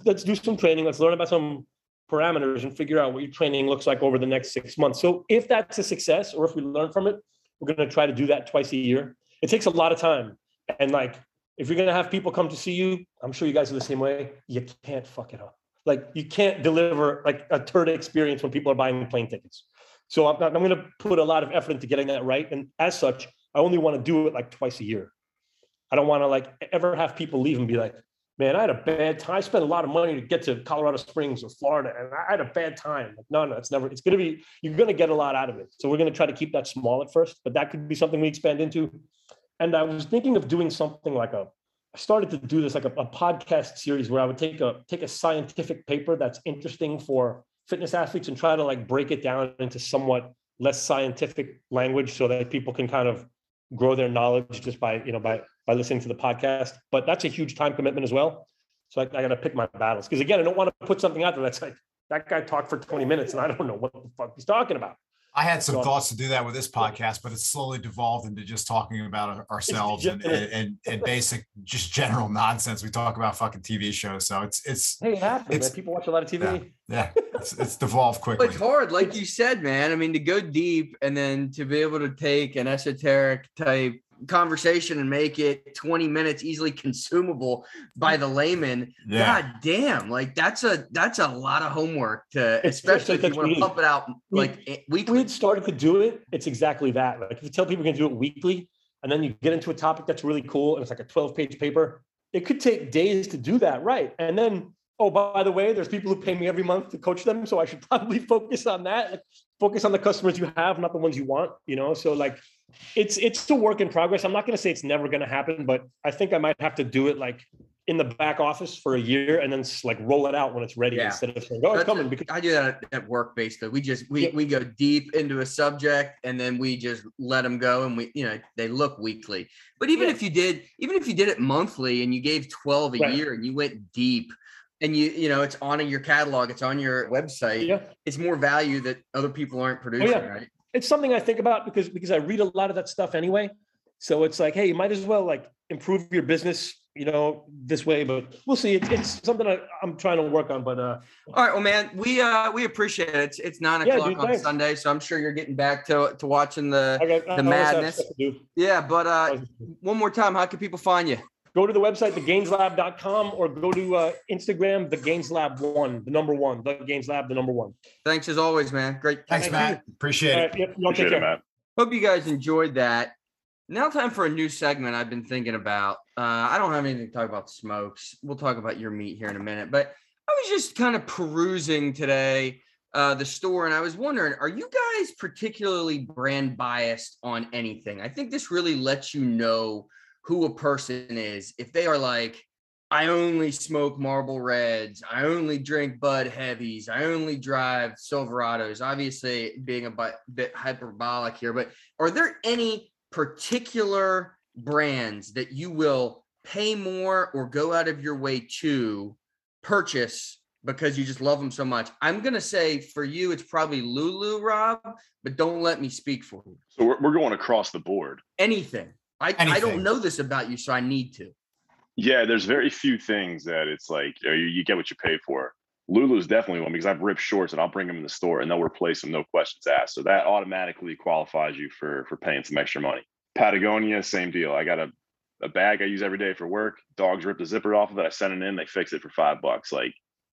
Let's do some training. Let's learn about some parameters and figure out what your training looks like over the next six months. So if that's a success or if we learn from it, we're going to try to do that twice a year. It takes a lot of time. And like, if you're going to have people come to see you, I'm sure you guys are the same way. You can't fuck it up. Like you can't deliver like a turd experience when people are buying plane tickets. So I'm, I'm going to put a lot of effort into getting that right. And as such, I only want to do it like twice a year. I don't want to like ever have people leave and be like, man, I had a bad time. I spent a lot of money to get to Colorado Springs or Florida, and I had a bad time. Like, no, no, it's never. It's going to be. You're going to get a lot out of it. So we're going to try to keep that small at first, but that could be something we expand into. And I was thinking of doing something like a, I started to do this like a, a podcast series where I would take a take a scientific paper that's interesting for fitness athletes and try to like break it down into somewhat less scientific language so that people can kind of grow their knowledge just by you know by by listening to the podcast. But that's a huge time commitment as well. So I, I got to pick my battles because again, I don't want to put something out there that's like that guy talked for 20 minutes and I don't know what the fuck he's talking about. I had some So- thoughts to do that with this podcast, but it's slowly devolved into just talking about ourselves and, and, and, and basic, just general nonsense. We talk about fucking TV shows. So it's, it's, Hey, it happens. It's- man. People watch a lot of TV. yeah, it's, it's devolved quickly. it's hard, like you said, man. I mean, to go deep and then to be able to take an esoteric type conversation and make it 20 minutes easily consumable by the layman. Yeah. God damn, like that's a that's a lot of homework to It's- especially if you want to pump it out like eh, we, If we had started to do it, it's exactly that. Like if you tell people you can do it weekly and then you get into a topic that's really cool and it's like a 12 page paper, it could take days to do that. Right. And then, oh, by the way, there's people who pay me every month to coach them. So I should [laughs] probably focus on that. Like, focus on the customers you have, not the ones you want, you know? So like it's it's a work in progress. I'm not gonna say it's never gonna happen, but I think I might have to do it like in the back office for a year and then like roll it out when it's ready Yeah. instead of saying, oh, it's coming because I do that at, work basically. We just we Yeah. we go deep into a subject and then we just let them go and we you know they look weekly. But even Yeah. if you did even if you did it monthly and you gave 12 a Right. year and you went deep and you you know it's on your catalog, it's on your website, yeah. it's more value that other people aren't oh, producing, yeah. right? It's something I think about because because I read a lot of that stuff anyway. So it's like, hey, you might as well like improve your business, you know, this way. But we'll see. It's, it's something I, I'm trying to work on. But uh, All right, well, man, we uh we appreciate it. It's it's nine Yeah, o'clock dude, on thanks. Sunday, so I'm sure you're getting back to to watching the I got I The madness. stuff to do. yeah. But uh, one more time, how can people find you? Go to the website, thegainsLab.com, or go to uh, Instagram, the Gains Lab one, the number one, the Gains Lab, the number one. Thanks as always, man. Great. Thanks, Thank Matt. Appreciate it. right, yep, y'all take Appreciate it, care. Matt. Hope you guys enjoyed that. Now, time for a new segment I've been thinking about. Uh, I don't have anything to talk about smokes. We'll talk about your meat here in a minute. But I was just kind of perusing today uh, the store, and I was wondering, are you guys particularly brand biased on anything? I think this really lets you know who a person is. If they are like, I only smoke Marlboro Reds. I only drink Bud Heavies. I only drive Silverados. Obviously, being a bit, hyperbolic here, but are there any particular brands that you will pay more or go out of your way to purchase because you just love them so much? I'm gonna say for you, it's probably Lulu, Rob, but don't let me speak for you. So we're, we're going across the board. Anything. I, I don't know this about you, so I need to. Yeah, there's very few things that it's like you, know, you, you get what you pay for. Lulu's definitely one because I've ripped shorts and I'll bring them in the store and they'll replace them, no questions asked. So that automatically qualifies you for for paying some extra money. Patagonia, same deal. I got a, a bag I use every day for work. Dogs rip the zipper off of it. I send it in, they fix it for five bucks. Like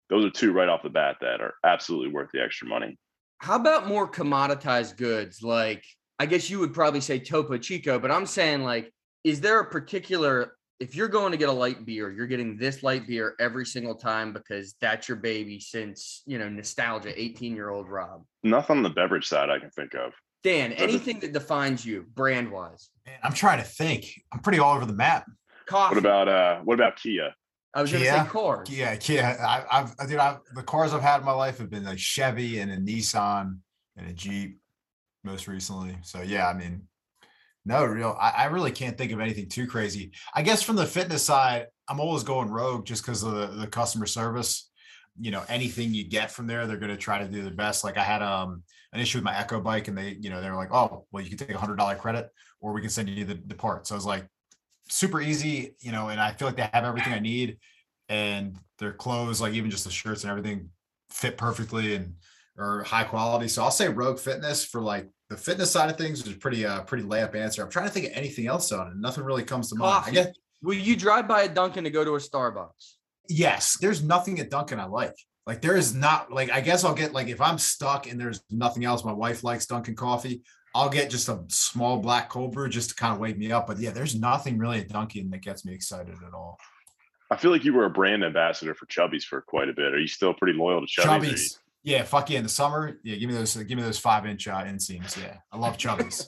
those are two right off the bat that are absolutely worth the extra money. How about more commoditized goods? Like, I guess you would probably say Topo Chico, but I'm saying, like, is there a particular, if you're going to get a light beer, you're getting this light beer every single time because that's your baby since, you know, nostalgia, 18 year old Rob? Nothing on the beverage side I can think of. Dan, Doesn't- anything that defines you brand wise? Man, I'm trying to think. I'm pretty all over the map. Coffee. What about uh what about Kia? I was going to say cars. Yeah, Kia. I, I've, I, dude, I, the cars I've had in my life have been like Chevy and a Nissan and a Jeep, most recently. So yeah, I mean, no real. I, I really can't think of anything too crazy. I guess from the fitness side, I'm always going rogue just because of the, the customer service. You know, anything you get from there, they're going to try to do their best. Like I had um an issue with my Echo bike, and they, you know, they were like, "Oh, well, you can take a hundred dollar credit, or we can send you the, the part." So I was like, super easy, you know, and I feel like they have everything I need and their clothes, like even just the shirts and everything fit perfectly and are high quality. So I'll say Rogue Fitness for like the fitness side of things is a pretty uh pretty layup answer. I'm trying to think of anything else on it. Nothing really comes to mind. I guess Will you drive by a Dunkin' to go to a Starbucks? yes, there's nothing at Dunkin' I like. Like there is not like I guess I'll get like if I'm stuck and there's nothing else. My wife likes Dunkin' coffee. I'll get just a small black cold brew just to kind of wake me up. But yeah, there's nothing really at Dunkin' that gets me excited at all. I feel like you were a brand ambassador for Chubbies for quite a bit. Are you still pretty loyal to Chubbies? or you- Chubbies. Yeah, fuck yeah. In the summer, yeah, give me those, give me those five inch uh, inseams. Yeah, I love chubbies.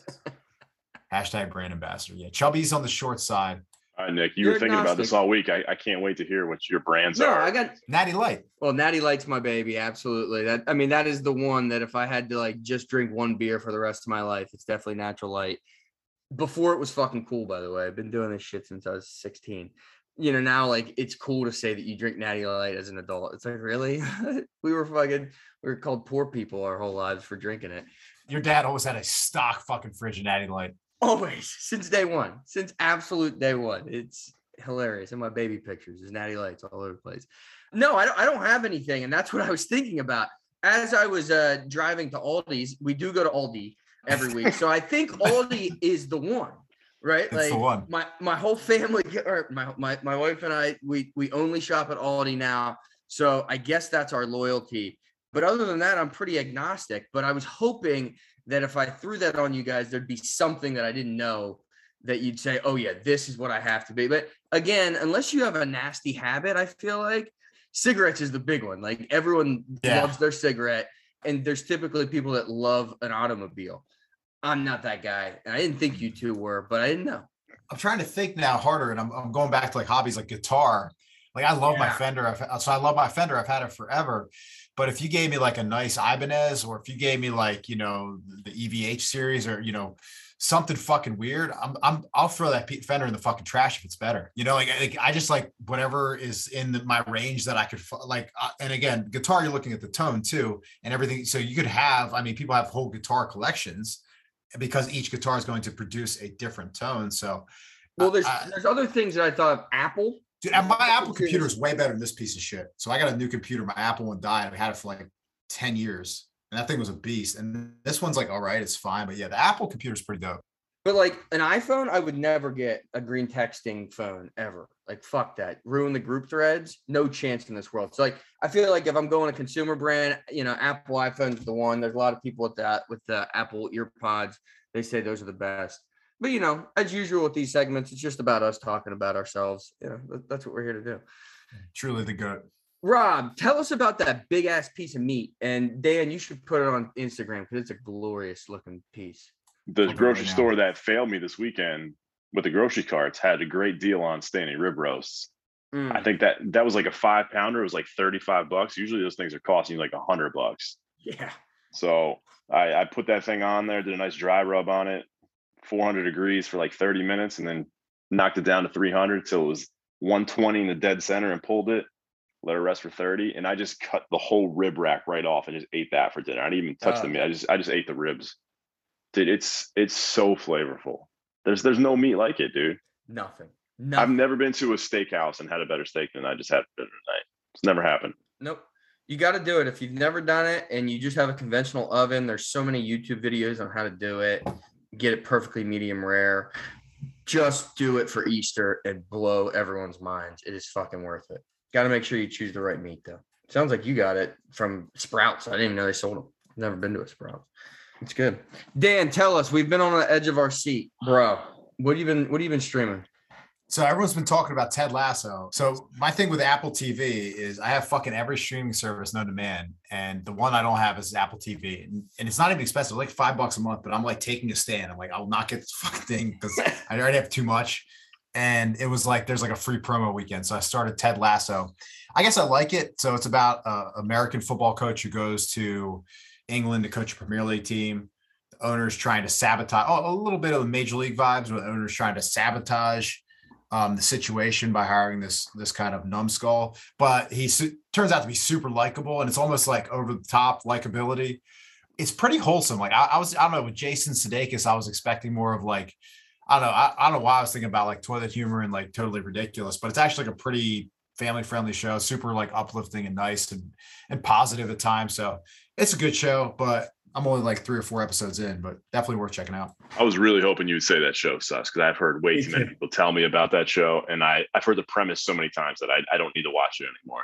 [laughs] Hashtag brand ambassador. Yeah, Chubbies on the short side. All right, Nick, you You're were thinking about this all week. I, I can't wait to hear what your brands No, are. I got Natty Light. well, Natty Light's my baby. Absolutely. That I mean, that is the one that if I had to like just drink one beer for the rest of my life, it's definitely natural light. Before it was fucking cool, by the way. I've been doing this shit since I was 16. You know, now like it's cool to say that you drink Natty Light as an adult. It's like, really? [laughs] we were fucking we were called poor people our whole lives for drinking it. Your dad always had a stock fucking fridge of Natty Light. Always since day one, since absolute day one. It's hilarious. In my baby pictures is natty lights all over the place. No, I don't, I don't have anything. And that's what I was thinking about. As I was uh, driving to Aldi's, we do go to Aldi every week. So I think Aldi is the one, right? It's one. My my whole family [laughs] or my, my my wife and I, we we only shop at Aldi now. So I guess that's our loyalty. But other than that, I'm pretty agnostic. But I was hoping that if I threw that on you guys, there'd be something that I didn't know that you'd say, oh, yeah, this is what I have to be. But again, unless you have a nasty habit, I feel like cigarettes is the big one. Like everyone Yeah. loves their cigarette, and there's typically people that love an automobile. I'm not that guy. And I didn't think you two were, but I didn't know. I'm trying to think now harder, and I'm, I'm going back to like hobbies like guitar. Like I love my Fender. I've, so I love my Fender. I've had it forever. But if you gave me like a nice Ibanez, or if you gave me like you know the EVH series, or you know something fucking weird, I'm I'm I'll throw that Fender in the fucking trash if it's better. You know, like, like I just like whatever is in the, my range that I could like. Uh, and again, guitar, you're looking at the tone too, and everything. So you could have. I mean, people have whole guitar collections because each guitar is going to produce a different tone. So uh, Well, there's I- there's other things that I thought of. Apple. Dude, my Apple computer is way better than this piece of shit. So I got a new computer. My Apple one died. I've had it for like 10 years. And that thing was a beast. And this one's like, all right, it's fine. But yeah, the Apple computer is pretty dope. But like an iPhone, I would never get a green texting phone ever. Like fuck that. Ruin the group threads. No chance in this world. So like I feel like if I'm going to consumer brand, you know, Apple iPhone's the one. There's a lot of people with that with the Apple earpods. They say those are the best. But you know, as usual with these segments, it's just about us talking about ourselves. You know, that's what we're here to do. Truly the goat. Rob, tell us about that big ass piece of meat. And Dan, you should put it on Instagram because it's a glorious looking piece. the I'll do it grocery right store that failed me this weekend with the grocery carts had a great deal on standing rib roasts. Mm. I think that that was like a five pounder. It was like 35 bucks. Usually those things are costing you like a hundred bucks. Yeah. So I, I put that thing on there, did a nice dry rub on it, 400 degrees for like 30 minutes, and then knocked it down to 300 till it was 120 in the dead center and pulled it. Let it rest for 30, and I just cut the whole rib rack right off and just ate that for dinner. I didn't even touch Oh. the meat. I just I just ate the ribs. Dude, it's it's so flavorful. There's there's no meat like it, dude. Nothing. I've never been to a steakhouse and had a better steak than I just had for dinner tonight. It's never happened. Nope. You got to do it if you've never done it and you just have a conventional oven. There's so many YouTube videos on how to do it. Get it perfectly medium rare. Just do it for Easter and blow everyone's minds. It is fucking worth it. Got to make sure you choose the right meat though. Sounds like you got it from Sprouts. I didn't even know they sold them. Never been to a Sprouts. It's good. Dan, tell us. We've been on the edge of our seat, bro. What have you been? What have you been streaming? So everyone's been talking about Ted Lasso. So my thing with Apple TV is I have fucking every streaming service to man, and the one I don't have is Apple TV, and, and it's not even expensive, like five bucks a month. But I'm like taking a stand. I'm like, I'll not get this [laughs] fucking thing because I already have too much. And it was like there's like a free promo weekend, so I started Ted Lasso. I guess I like it. So it's about a American football coach who goes to England to coach a Premier League team. The owner's trying to sabotage. Oh, a little bit of the major league vibes, the owner's trying to sabotage um, the situation by hiring this this kind of numbskull. But he su- turns out to be super likable, and it's almost like over the top likability. It's pretty wholesome. Like I, I was, I don't know, with Jason Sudeikis, I was expecting more of like, I don't know, I, I don't know why I was thinking about like toilet humor and like totally ridiculous, but it's actually like a pretty family friendly show, super like uplifting and nice and and positive at times. So it's a good show, but I'm only like three or four episodes in, but definitely worth checking out. I was really hoping you would say that show sucks because I've heard way Me too many too. people tell me about that show, and I I've heard the premise so many times that I, I don't need to watch it anymore.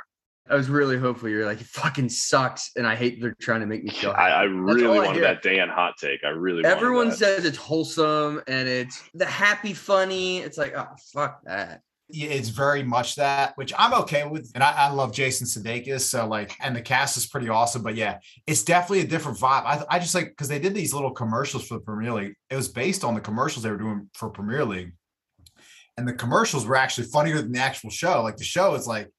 I was really hopeful you're like, it fucking sucks. And I hate they're trying to make me feel I, I really all I wanted hear. that Dan hot take. I really wanted Everyone that. says it's wholesome and it's the happy funny. It's like, oh fuck that. Yeah, it's very much that, which I'm okay with. And I, I love Jason Sudeikis. So like, and the cast is pretty awesome. But yeah, it's definitely a different vibe. I, I just like because they did these little commercials for the Premier League. It was based on the commercials they were doing for Premier League. And the commercials were actually funnier than the actual show. Like the show is like,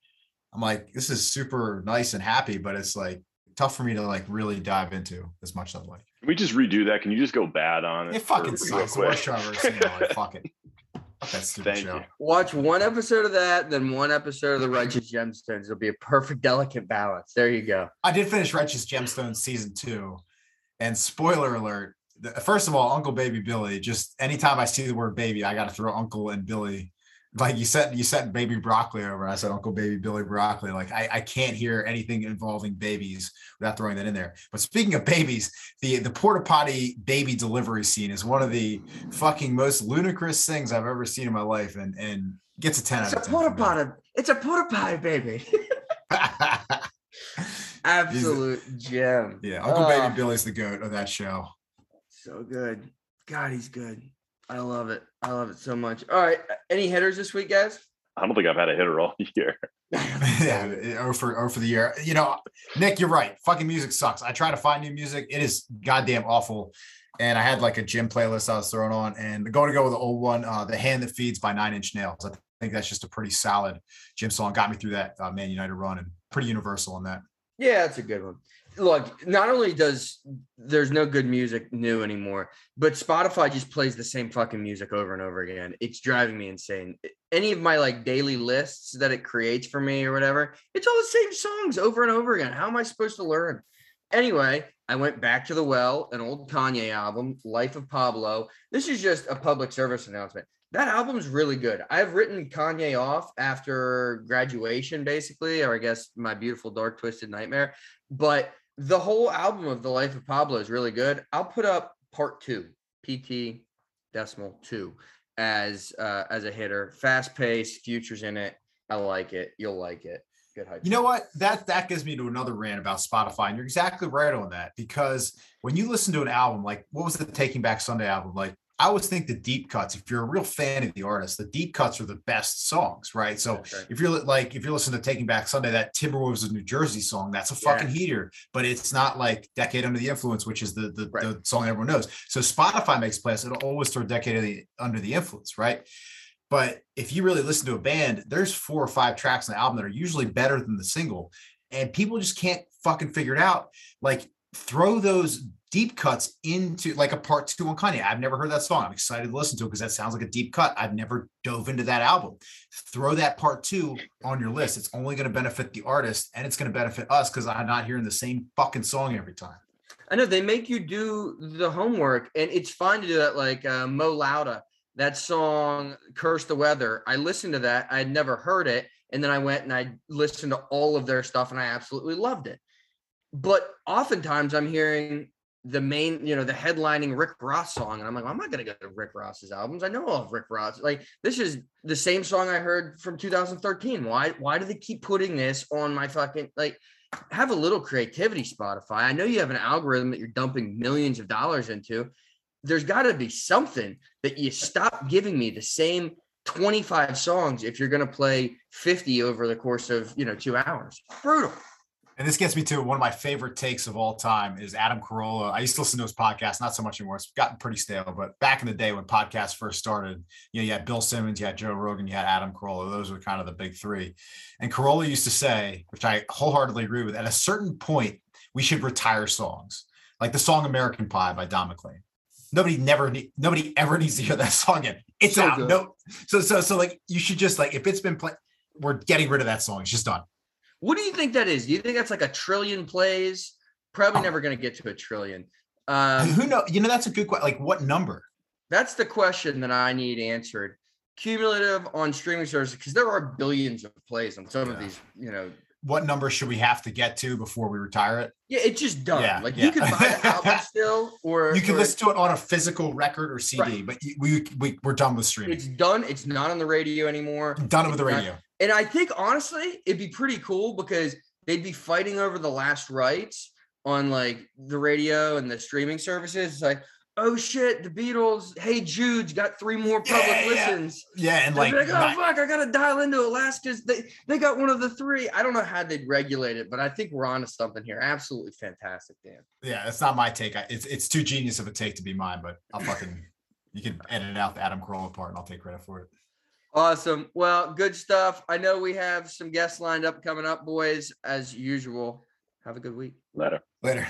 I'm like, this is super nice and happy, but it's like tough for me to like really dive into as much as I'd like. Can we just redo that? Can you just go bad on it? It fucking sucks. The worst show I've ever seen. Like, fuck it. [laughs] Fuck that stupid Thank show. you. Watch one episode of that, then one episode of the Righteous Gemstones. It'll be a perfect, delicate balance. There you go. I did finish Righteous Gemstones season two, and spoiler alert: first of all, Uncle Baby Billy. Just anytime I see the word baby, I got to throw Uncle and Billy. Like you said, you said baby broccoli over. I said Uncle Baby Billy broccoli. Like I, I can't hear anything involving babies without throwing that in there. But speaking of babies, the the porta potty baby delivery scene is one of the fucking most ludicrous things I've ever seen in my life, and and gets a ten It's out of ten. porta potty. It's a porta potty, baby. [laughs] [laughs] Absolute gem. yeah, Uncle Oh, Baby Billy's the goat of that show. So good. God, he's good. I love it. I love it so much. All right. Any hitters this week, guys? I don't think I've had a hitter all [laughs] year. [laughs] yeah, or for or for the year. You know, Nick, you're right. Fucking music sucks. I try to find new music. It is goddamn awful. And I had like a gym playlist I was throwing on, and going to go with the old one, uh, "The Hand That Feeds" by Nine Inch Nails. I think that's just a pretty solid gym song. Got me through that uh, Man United run, and pretty universal on that. Yeah, that's a good one. Look, not only does there's no good music new anymore, but Spotify just plays the same fucking music over and over again. It's driving me insane. Any of my like daily lists that it creates for me or whatever, it's all the same songs over and over again. How am I supposed to learn? Anyway, I went back to the well, an old Kanye album, Life of Pablo. This is just a public service announcement. That album's really good. I've written Kanye off after graduation, basically, or I guess my beautiful dark twisted nightmare. But the whole album of the life of Pablo is really good. I'll put up part two, PT decimal two, as uh, as a hitter. Fast pace, futures in it. I like it. You'll like it. Good hype. You know what? That that gives me to another rant about Spotify, and you're exactly right on that. Because when you listen to an album, like what was the Taking Back Sunday album? Like I always think the deep cuts. If you're a real fan of the artist, the deep cuts are the best songs, right? So right. if you're like if you're listening to Taking Back Sunday, that Timberwolves of New Jersey song, that's a fucking heater. But it's not like Decade Under the Influence, which is the the, Right. the song everyone knows. So Spotify makes plays. It'll always throw Decade of the, Under the Influence, right? But if you really listen to a band, there's four or five tracks on the album that are usually better than the single, and people just can't fucking figure it out. Like throw those deep cuts into like a part two on Kanye. I've never heard that song. I'm excited to listen to it because that sounds like a deep cut. I've never dove into that album. Throw that part two on your list. It's only going to benefit the artist and it's going to benefit us because I'm not hearing the same fucking song every time. I know they make you do the homework, and it's fine to do that. Like uh, Mo Lowda, that song "Curse the Weather." I listened to that. I had never heard it, and then I went and I listened to all of their stuff, and I absolutely loved it. But oftentimes, I'm hearing the main, you know, the headlining Rick Ross song, and I'm like, well, I'm not gonna go to Rick Ross's albums. I know all of Rick Ross. Like this is the same song I heard from 2013. Why? Why do they keep putting this on my fucking like? have a little creativity spotify i know you have an algorithm that you're dumping millions of dollars into there's got to be something that you stop giving me the same 25 songs if you're going to play 50 over the course of you know two hours brutal And this gets me to one of my favorite takes of all time is Adam Carolla. I used to listen to his podcast, not so much anymore. It's gotten pretty stale, but back in the day when podcasts first started, you know, you had Bill Simmons, you had Joe Rogan, you had Adam Carolla. Those were kind of the big three. And Carolla used to say, which I wholeheartedly agree with, at a certain point, we should retire songs. Like the song American Pie by Don McLean. Nobody never need, nobody ever needs to hear that [laughs] song again. It's So out. good. No, so so so like you should just like if it's been played, we're getting rid of that song. It's just done. What do you think that is do you think that's like a trillion plays probably never going to get to a trillion um, Who know? You know, that's a good question. Like, what number? That's the question that I need answered. Cumulative on streaming services because there are billions of plays on some of these. You know, What number should we have to get to before we retire it? yeah, it's just done. Yeah, like yeah. you can buy the album [laughs] still, or You can or listen to it on a physical record or CD, Right. but we, we we're done with streaming. It's done. It's not on the radio anymore. done with the it's not- radio. And I think honestly, it'd be pretty cool because they'd be fighting over the last rights on like the radio and the streaming services. It's like, oh shit, the Beatles, Hey Jude's got three more public Yeah, yeah. listens. Yeah, and Like, like, oh fuck, I gotta dial into Alaska's. They they got one of the three. I don't know how they'd regulate it, but I think we're onto something here. Absolutely fantastic, Dan. yeah, that's not my take. I, it's it's too genius of a take to be mine, but I'll fucking you can edit out the Adam Carolla part and I'll take credit for it. Awesome. Well, good stuff. I know we have some guests lined up coming up, boys, as usual. Have a good week. Later. Later.